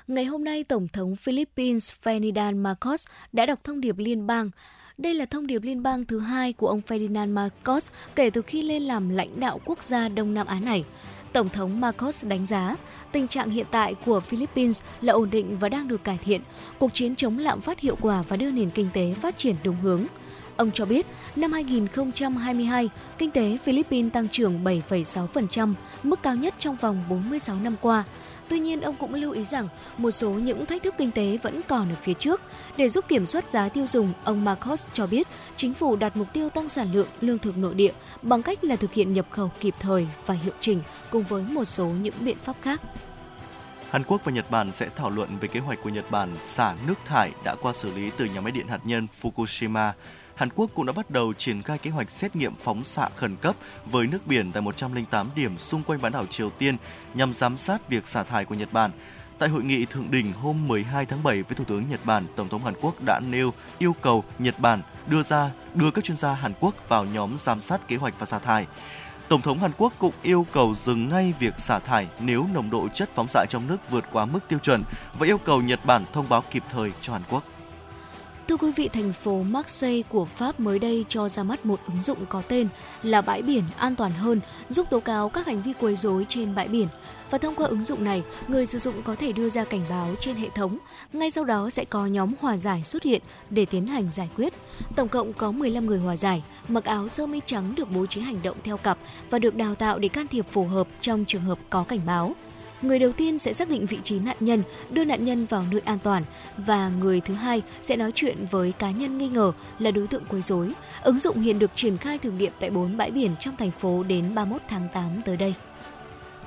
Ngày hôm nay, Tổng thống Philippines Ferdinand Marcos đã đọc thông điệp liên bang. Đây là thông điệp liên bang thứ hai của ông Ferdinand Marcos kể từ khi lên làm lãnh đạo quốc gia Đông Nam Á này. Tổng thống Marcos đánh giá tình trạng hiện tại của Philippines là ổn định và đang được cải thiện, cuộc chiến chống lạm phát hiệu quả và đưa nền kinh tế phát triển đúng hướng. Ông cho biết, năm 2022, kinh tế Philippines tăng trưởng 7,6%, mức cao nhất trong vòng 46 năm qua. Tuy nhiên, ông cũng lưu ý rằng một số những thách thức kinh tế vẫn còn ở phía trước. Để giúp kiểm soát giá tiêu dùng, ông Marcos cho biết chính phủ đặt mục tiêu tăng sản lượng lương thực nội địa bằng cách là thực hiện nhập khẩu kịp thời và hiệu chỉnh cùng với một số những biện pháp khác. Hàn Quốc và Nhật Bản sẽ thảo luận về kế hoạch của Nhật Bản xả nước thải đã qua xử lý từ nhà máy điện hạt nhân Fukushima. Hàn Quốc cũng đã bắt đầu triển khai kế hoạch xét nghiệm phóng xạ khẩn cấp với nước biển tại 108 điểm xung quanh bán đảo Triều Tiên nhằm giám sát việc xả thải của Nhật Bản. Tại hội nghị thượng đỉnh hôm 12 tháng 7 với Thủ tướng Nhật Bản, Tổng thống Hàn Quốc đã nêu yêu cầu Nhật Bản đưa ra đưa các chuyên gia Hàn Quốc vào nhóm giám sát kế hoạch và xả thải. Tổng thống Hàn Quốc cũng yêu cầu dừng ngay việc xả thải nếu nồng độ chất phóng xạ trong nước vượt quá mức tiêu chuẩn và yêu cầu Nhật Bản thông báo kịp thời cho Hàn Quốc. Thưa quý vị, thành phố Marseille của Pháp mới đây cho ra mắt một ứng dụng có tên là bãi biển an toàn hơn, giúp tố cáo các hành vi quấy rối trên bãi biển. Và thông qua ứng dụng này, người sử dụng có thể đưa ra cảnh báo trên hệ thống. Ngay sau đó sẽ có nhóm hòa giải xuất hiện để tiến hành giải quyết. Tổng cộng có 15 người hòa giải, mặc áo sơ mi trắng được bố trí hành động theo cặp và được đào tạo để can thiệp phù hợp trong trường hợp có cảnh báo. Người đầu tiên sẽ xác định vị trí nạn nhân, đưa nạn nhân vào nơi an toàn và người thứ hai sẽ nói chuyện với cá nhân nghi ngờ là đối tượng quấy rối. Ứng dụng hiện được triển khai thử nghiệm tại 4 bãi biển trong thành phố đến 31 tháng 8 tới đây.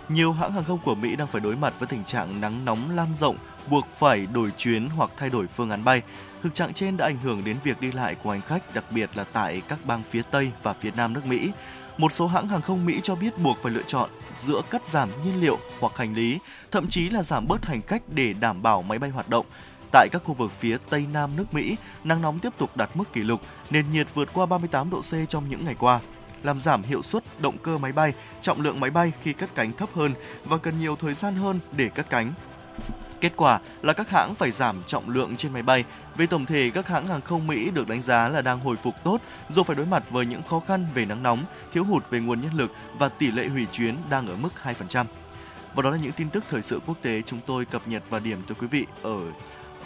Nhiều hãng hàng không của Mỹ đang phải đối mặt với tình trạng nắng nóng lan rộng, buộc phải đổi chuyến hoặc thay đổi phương án bay. Thực trạng trên đã ảnh hưởng đến việc đi lại của hành khách, đặc biệt là tại các bang phía Tây và phía Nam nước Mỹ. Một số hãng hàng không Mỹ cho biết buộc phải lựa chọn giữa cắt giảm nhiên liệu hoặc hành lý, thậm chí là giảm bớt hành khách để đảm bảo máy bay hoạt động. Tại các khu vực phía Tây Nam nước Mỹ, nắng nóng tiếp tục đạt mức kỷ lục, nền nhiệt vượt qua 38 độ C trong những ngày qua làm giảm hiệu suất động cơ máy bay, trọng lượng máy bay khi cất cánh thấp hơn và cần nhiều thời gian hơn để cất cánh. Kết quả là các hãng phải giảm trọng lượng trên máy bay. Về tổng thể, các hãng hàng không Mỹ được đánh giá là đang hồi phục tốt dù phải đối mặt với những khó khăn về nắng nóng, thiếu hụt về nguồn nhân lực và tỷ lệ hủy chuyến đang ở mức 2%. Và đó là những tin tức thời sự quốc tế chúng tôi cập nhật và điểm tới quý vị ở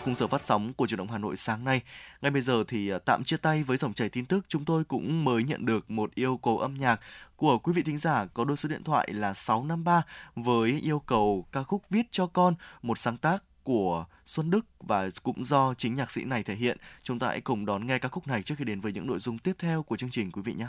khung giờ phát sóng của truyền động Hà Nội sáng nay. Ngay bây giờ thì à, tạm chia tay với dòng chảy tin tức, chúng tôi cũng mới nhận được một yêu cầu âm nhạc của quý vị thính giả có đôi số điện thoại là 653 với yêu cầu ca khúc Viết cho con, một sáng tác của Xuân Đức và cũng do chính nhạc sĩ này thể hiện. Chúng ta hãy cùng đón nghe ca khúc này trước khi đến với những nội dung tiếp theo của chương trình quý vị nhé.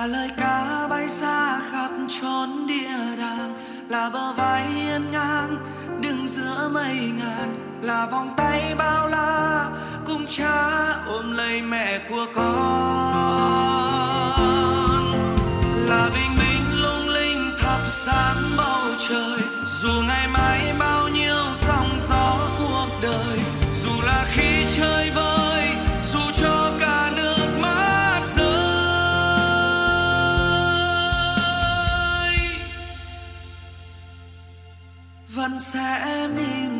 Là lời ca bay xa khắp chốn địa đàng. Là bờ vai yên ngang, đứng giữa mây ngàn. Là vòng tay bao la, cùng cha ôm lấy mẹ của con. Là bình minh lung linh thắp sáng bầu trời, dù ngày mai bao sẽ mỉm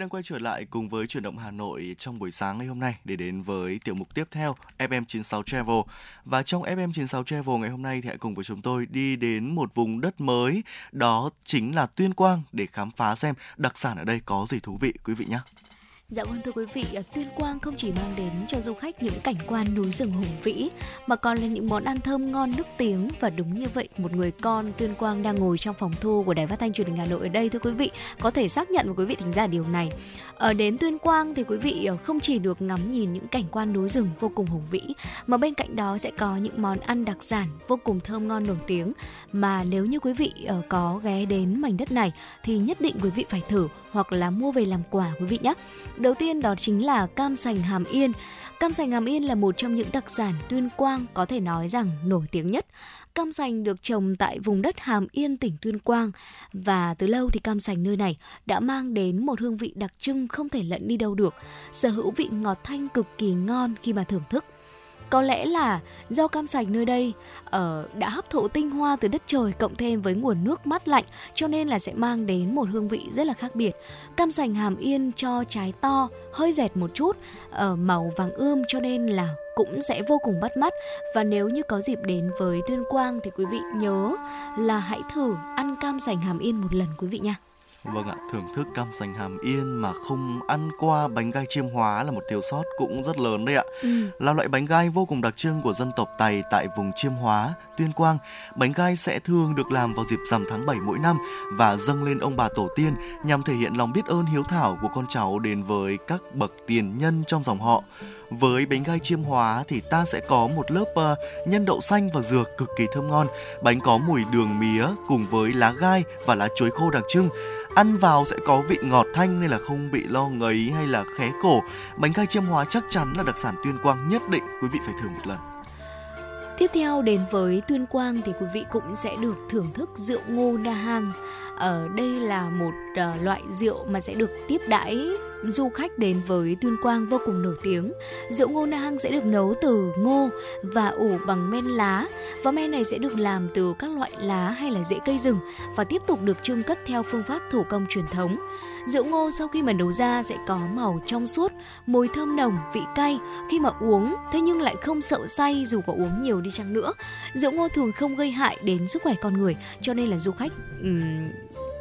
đang quay trở lại cùng với chuyển động Hà Nội trong buổi sáng ngày hôm nay để đến với tiểu mục tiếp theo FM96 Travel. Và trong FM96 Travel ngày hôm nay thì hãy cùng với chúng tôi đi đến một vùng đất mới, đó chính là Tuyên Quang để khám phá xem đặc sản ở đây có gì thú vị quý vị nhé. Dạ vâng thưa quý vị, à, Tuyên Quang không chỉ mang đến cho du khách những cảnh quan núi rừng hùng vĩ mà còn là những món ăn thơm ngon nức tiếng. Và đúng như vậy một người con Tuyên Quang đang ngồi trong phòng thu của Đài Phát thanh Truyền hình Hà Nội ở đây thưa quý vị có thể xác nhận với quý vị thính giả điều này. Ở đến Tuyên Quang thì quý vị ờ, không chỉ được ngắm nhìn những cảnh quan núi rừng vô cùng hùng vĩ mà bên cạnh đó sẽ có những món ăn đặc sản vô cùng thơm ngon nổi tiếng. Mà nếu như quý vị ờ, có ghé đến mảnh đất này thì nhất định quý vị phải thử hoặc là mua về làm quà quý vị nhé. Đầu tiên đó chính là cam sành Hàm Yên. Cam sành Hàm Yên là một trong những đặc sản Tuyên Quang có thể nói rằng nổi tiếng nhất. Cam sành được trồng tại vùng đất Hàm Yên, tỉnh Tuyên Quang và từ lâu thì cam sành nơi này đã mang đến một hương vị đặc trưng không thể lẫn đi đâu được, sở hữu vị ngọt thanh cực kỳ ngon khi mà thưởng thức. Có lẽ là do cam sành nơi đây ở đã hấp thụ tinh hoa từ đất trời cộng thêm với nguồn nước mát lạnh cho nên là sẽ mang đến một hương vị rất là khác biệt. Cam sành Hàm Yên cho trái to, hơi dẹt một chút, ở màu vàng ươm cho nên là cũng sẽ vô cùng bắt mắt và nếu như có dịp đến với Tuyên Quang thì quý vị nhớ là hãy thử ăn cam sành Hàm Yên một lần quý vị nha. Vâng ạ, thưởng thức cam sành hàm yên mà không ăn qua bánh gai chiêm hóa là một thiếu sót cũng rất lớn đấy ạ. Ừ. Là loại bánh gai vô cùng đặc trưng của dân tộc Tày tại vùng chiêm hóa, Tuyên Quang. Bánh gai sẽ thường được làm vào dịp rằm tháng 7 mỗi năm và dâng lên ông bà tổ tiên nhằm thể hiện lòng biết ơn hiếu thảo của con cháu đến với các bậc tiền nhân trong dòng họ. Với bánh gai chiêm hóa thì ta sẽ có một lớp ờ, nhân đậu xanh và dược cực kỳ thơm ngon. Bánh có mùi đường mía cùng với lá gai và lá chuối khô đặc trưng. Ăn vào sẽ có vị ngọt thanh nên là không bị lo ngấy hay là khé cổ. Bánh gai chiêm hóa chắc chắn là đặc sản Tuyên Quang nhất định quý vị phải thử một lần. Tiếp theo đến với Tuyên Quang thì quý vị cũng sẽ được thưởng thức rượu ngô Na Hang. Ở ờ, đây là một uh, loại rượu mà sẽ được tiếp đãi du khách đến với Tuyên Quang vô cùng nổi tiếng. Rượu ngô Na Hang sẽ được nấu từ ngô và ủ bằng men lá và men này sẽ được làm từ các loại lá hay là rễ cây rừng và tiếp tục được trưng cất theo phương pháp thủ công truyền thống. Rượu ngô sau khi mà nấu ra sẽ có màu trong suốt, mùi thơm nồng, vị cay khi mà uống thế nhưng lại không sợ say dù có uống nhiều đi chăng nữa. Rượu ngô thường không gây hại đến sức khỏe con người cho nên là du khách um,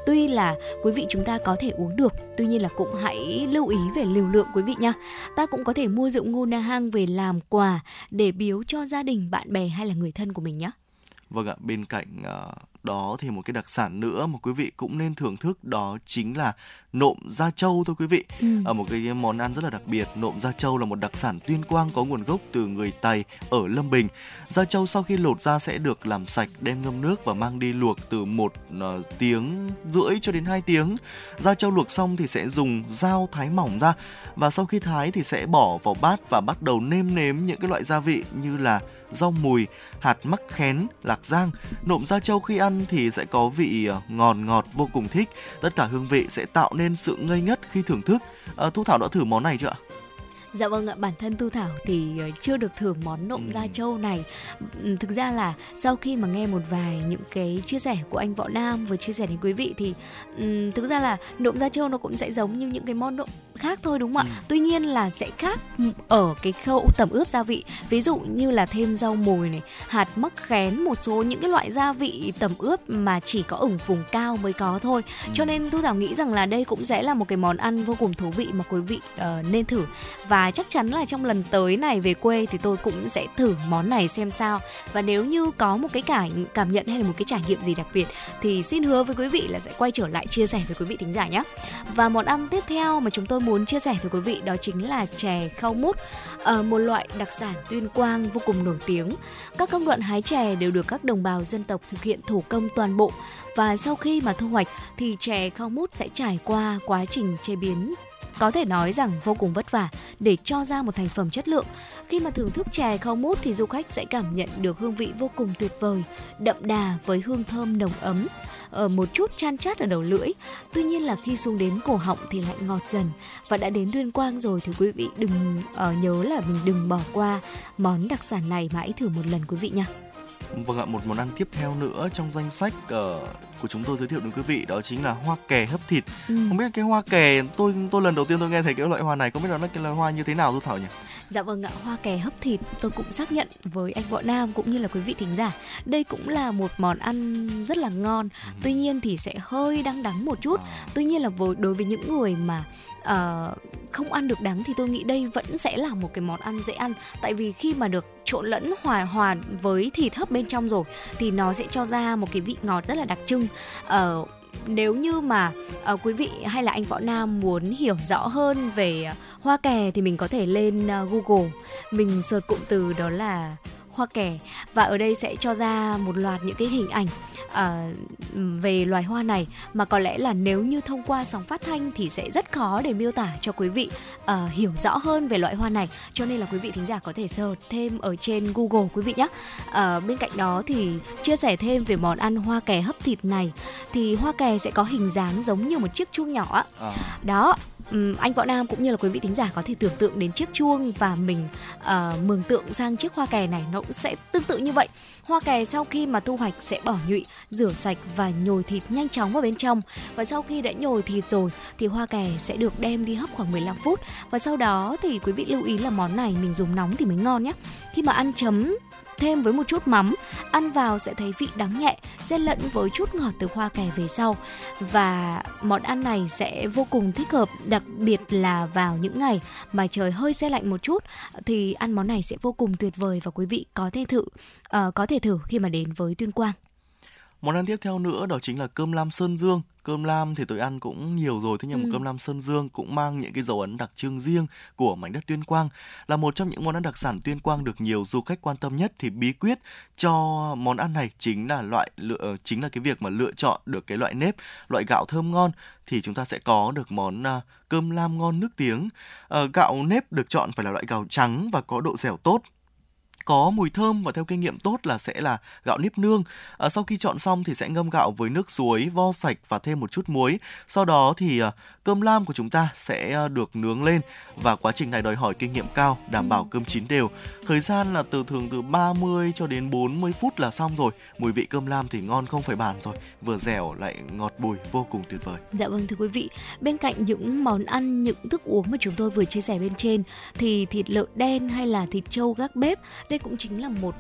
tuy là quý vị chúng ta có thể uống được, tuy nhiên là cũng hãy lưu ý về liều lượng quý vị nha ta cũng có thể mua rượu ngô na hang về làm quà để biếu cho gia đình, bạn bè hay là người thân của mình nhé Vâng ạ, bên cạnh uh, đó thì một cái đặc sản nữa mà quý vị cũng nên thưởng thức đó chính là nộm da trâu thôi quý vị. Ừ. Ở một cái món ăn rất là đặc biệt, nộm da trâu là một đặc sản tuyên quang có nguồn gốc từ người Tày ở Lâm Bình. Da trâu sau khi lột ra sẽ được làm sạch, đem ngâm nước và mang đi luộc từ một uh, tiếng rưỡi cho đến 2 tiếng. Da trâu luộc xong thì sẽ dùng dao thái mỏng ra và sau khi thái thì sẽ bỏ vào bát và bắt đầu nêm nếm những cái loại gia vị như là rau mùi, hạt mắc khén, lạc giang. Nộm da trâu khi ăn thì sẽ có vị ờ, ngọt ngọt vô cùng thích. Tất cả hương vị sẽ tạo nên sự ngây ngất khi thưởng thức. À, Thu Thảo đã thử món này chưa ạ? Dạ vâng ạ, bản thân Tu Thảo thì ờ, chưa được thử món nộm ừ. da trâu này. Thực ra là sau khi mà nghe một vài những cái chia sẻ của anh Võ Nam vừa chia sẻ đến quý vị thì um, thực ra là nộm da trâu nó cũng sẽ giống như những cái món nộm khác thôi đúng không ạ? Ừ. Tuy nhiên là sẽ khác ở cái khâu tẩm ướp gia vị. Ví dụ như là thêm rau mùi này, hạt mắc khén, một số những cái loại gia vị tẩm ướp mà chỉ có ở vùng cao mới có thôi. Ừ. Cho nên Tu Thảo nghĩ rằng là đây cũng sẽ là một cái món ăn vô cùng thú vị mà quý vị uh, nên thử và và chắc chắn là trong lần tới này về quê thì tôi cũng sẽ thử món này xem sao. Và nếu như có một cái cảm cảm nhận hay là một cái trải nghiệm gì đặc biệt thì xin hứa với quý vị là sẽ quay trở lại chia sẻ với quý vị thính giả nhé. Và món ăn tiếp theo mà chúng tôi muốn chia sẻ với quý vị đó chính là chè khao mút. À, một loại đặc sản tuyên quang vô cùng nổi tiếng. Các công đoạn hái chè đều được các đồng bào dân tộc thực hiện thủ công toàn bộ. Và sau khi mà thu hoạch thì chè khao mút sẽ trải qua quá trình chế biến có thể nói rằng vô cùng vất vả để cho ra một thành phẩm chất lượng. Khi mà thưởng thức chè khâu mút thì du khách sẽ cảm nhận được hương vị vô cùng tuyệt vời, đậm đà với hương thơm nồng ấm ở một chút chan chát ở đầu lưỡi. Tuy nhiên là khi xuống đến cổ họng thì lại ngọt dần và đã đến Tuyên Quang rồi thì quý vị đừng uh, nhớ là mình đừng bỏ qua món đặc sản này mà hãy thử một lần quý vị nha. Vâng ạ, một món ăn tiếp theo nữa trong danh sách uh, của chúng tôi giới thiệu đến quý vị đó chính là hoa kè hấp thịt. Ừ. Không biết cái hoa kè tôi tôi lần đầu tiên tôi nghe thấy cái loại hoa này, không biết là nó cái loại hoa như thế nào tôi Thảo nhỉ? Dạ vâng ạ, hoa kè hấp thịt tôi cũng xác nhận với anh Võ Nam cũng như là quý vị thính giả. Đây cũng là một món ăn rất là ngon. Ừ. Tuy nhiên thì sẽ hơi đắng đắng một chút. À. Tuy nhiên là với đối với những người mà uh, không ăn được đắng thì tôi nghĩ đây vẫn sẽ là một cái món ăn dễ ăn tại vì khi mà được trộn lẫn hòa hòa với thịt hấp bên trong rồi thì nó sẽ cho ra một cái vị ngọt rất là đặc trưng uh, nếu như mà uh, quý vị hay là anh võ nam muốn hiểu rõ hơn về ờ, hoa kè thì mình có thể lên uh, google. Mình search cụm từ đó là hoa kè. Và ở đây sẽ cho ra một loạt những cái hình ảnh uh, về loài hoa này mà có lẽ là nếu như thông qua sóng phát thanh thì sẽ rất khó để miêu tả cho quý vị uh, hiểu rõ hơn về loại hoa này. Cho nên là quý vị thính giả có thể search thêm ở trên Google quý vị nhé uh, bên cạnh đó thì chia sẻ thêm về món ăn hoa kè hấp thịt này. Thì hoa kè sẽ có hình dáng giống như một chiếc chuông nhỏ à. đó um, anh võ nam cũng như là quý vị thính giả có thể tưởng tượng đến chiếc chuông và mình uh, mường tượng sang chiếc hoa kè này nó cũng sẽ tương tự như vậy. Hoa kè sau khi mà thu hoạch sẽ bỏ nhụy rửa sạch và nhồi thịt nhanh chóng vào bên trong. Và sau khi đã nhồi thịt rồi thì hoa kè sẽ được đem đi hấp khoảng 15 phút. Và sau đó thì quý vị lưu ý là món này mình dùng nóng thì mới ngon nhé. Khi mà ăn chấm thêm với một chút mắm, ăn vào sẽ thấy vị đắng nhẹ, xen lẫn với chút ngọt từ hoa kè về sau. Và món ăn này sẽ vô cùng thích hợp, đặc biệt là vào những ngày mà trời hơi xe lạnh một chút thì ăn món này sẽ vô cùng tuyệt vời và quý vị có thể thử uh, có thể thử khi mà đến với Tuyên Quang. Món ăn tiếp theo nữa đó chính là cơm lam Sơn Dương. Cơm lam thì tôi ăn cũng nhiều rồi, thế nhưng ừ. mà cơm lam Sơn Dương cũng mang những cái dấu ấn đặc trưng riêng của mảnh đất Tuyên Quang. Là một trong những món ăn đặc sản Tuyên Quang được nhiều du khách quan tâm nhất thì bí quyết cho món ăn này chính là loại lựa chính là cái việc mà lựa chọn được cái loại nếp, loại gạo thơm ngon thì chúng ta sẽ có được món uh, cơm lam ngon nước tiếng. Uh, gạo nếp được chọn phải là loại gạo trắng và có độ dẻo tốt có mùi thơm và theo kinh nghiệm tốt là sẽ là gạo nếp nương. À, sau khi chọn xong thì sẽ ngâm gạo với nước suối, vo sạch và thêm một chút muối. Sau đó thì à, cơm lam của chúng ta sẽ ờ, được nướng lên và quá trình này đòi hỏi kinh nghiệm cao, đảm bảo cơm chín đều. Thời gian là từ thường từ 30 cho đến 40 phút là xong rồi. Mùi vị cơm lam thì ngon không phải bàn rồi, vừa dẻo lại ngọt bùi vô cùng tuyệt vời. Dạ vâng thưa quý vị, bên cạnh những món ăn, những thức uống mà chúng tôi vừa chia sẻ bên trên thì thịt lợn đen hay là thịt trâu gác bếp, đây cũng chính là một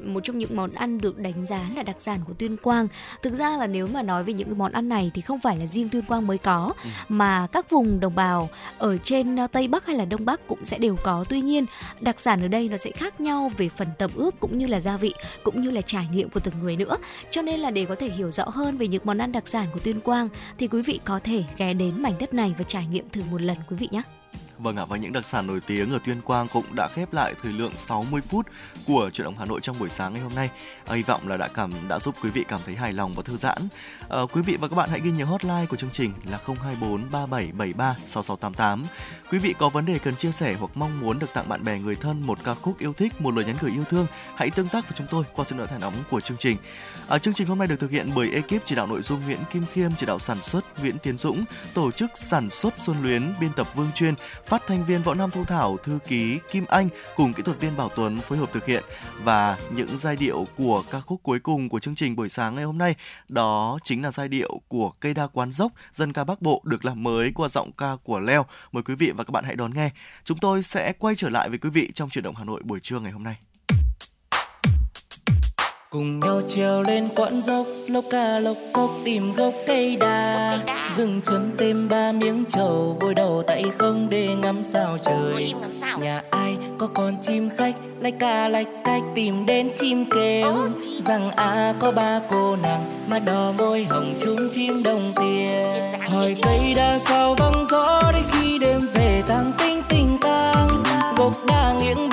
một trong những món ăn được đánh giá là đặc sản của Tuyên Quang. Thực ra là nếu mà nói về những cái món ăn này thì không phải là riêng Tuyên Quang mới có Ừ. mà các vùng đồng bào ở trên ờ, Tây Bắc hay là Đông Bắc cũng sẽ đều có. Tuy nhiên, đặc sản ở đây nó sẽ khác nhau về phần tẩm ướp cũng như là gia vị cũng như là trải nghiệm của từng người nữa. Cho nên là để có thể hiểu rõ hơn về những món ăn đặc sản của Tuyên Quang thì quý vị có thể ghé đến mảnh đất này và trải nghiệm thử một lần quý vị nhé. Vâng ạ, và những đặc sản nổi tiếng ở Tuyên Quang cũng đã khép lại thời lượng 60 phút của chuyển động Hà Nội trong buổi sáng ngày hôm nay. À, hy vọng là đã cảm đã giúp quý vị cảm thấy hài lòng và thư giãn. À, quý vị và các bạn hãy ghi nhớ hotline của chương trình là 024 3773 6688. Quý vị có vấn đề cần chia sẻ hoặc mong muốn được tặng bạn bè người thân một ca khúc yêu thích, một lời nhắn gửi yêu thương, hãy tương tác với chúng tôi qua số điện thoại nóng của chương trình. À, chương trình hôm nay được thực hiện bởi ekip chỉ đạo nội dung Nguyễn Kim Khiêm, chỉ đạo sản xuất Nguyễn Tiến Dũng, tổ chức sản xuất Xuân Luyến, biên tập Vương Chuyên, phát thanh viên Võ Nam Thu Thảo, thư ký Kim Anh cùng kỹ thuật viên Bảo Tuấn phối hợp thực hiện và những giai điệu của ca khúc cuối cùng của chương trình buổi sáng ngày hôm nay đó chính là giai điệu của cây đa quán dốc dân ca Bắc Bộ được làm mới qua giọng ca của Leo. Mời quý vị và các bạn hãy đón nghe. Chúng tôi sẽ quay trở lại với quý vị trong chuyển động Hà Nội buổi trưa ngày hôm nay cùng nhau trèo lên quãng dốc lốc ca lốc cốc tìm gốc cây đa. Dừng chân thêm ba miếng trầu vội đầu tay không để ngắm sao trời. Nhà ai có con chim khách lách ca lách cách tìm đến chim kêu. Rằng à có ba cô nàng mà đỏ môi hồng chúng chim đồng tiền. Hỏi cây đa sao vắng gió đến khi đêm về tang tinh tình tang. Gốc đa nghiêng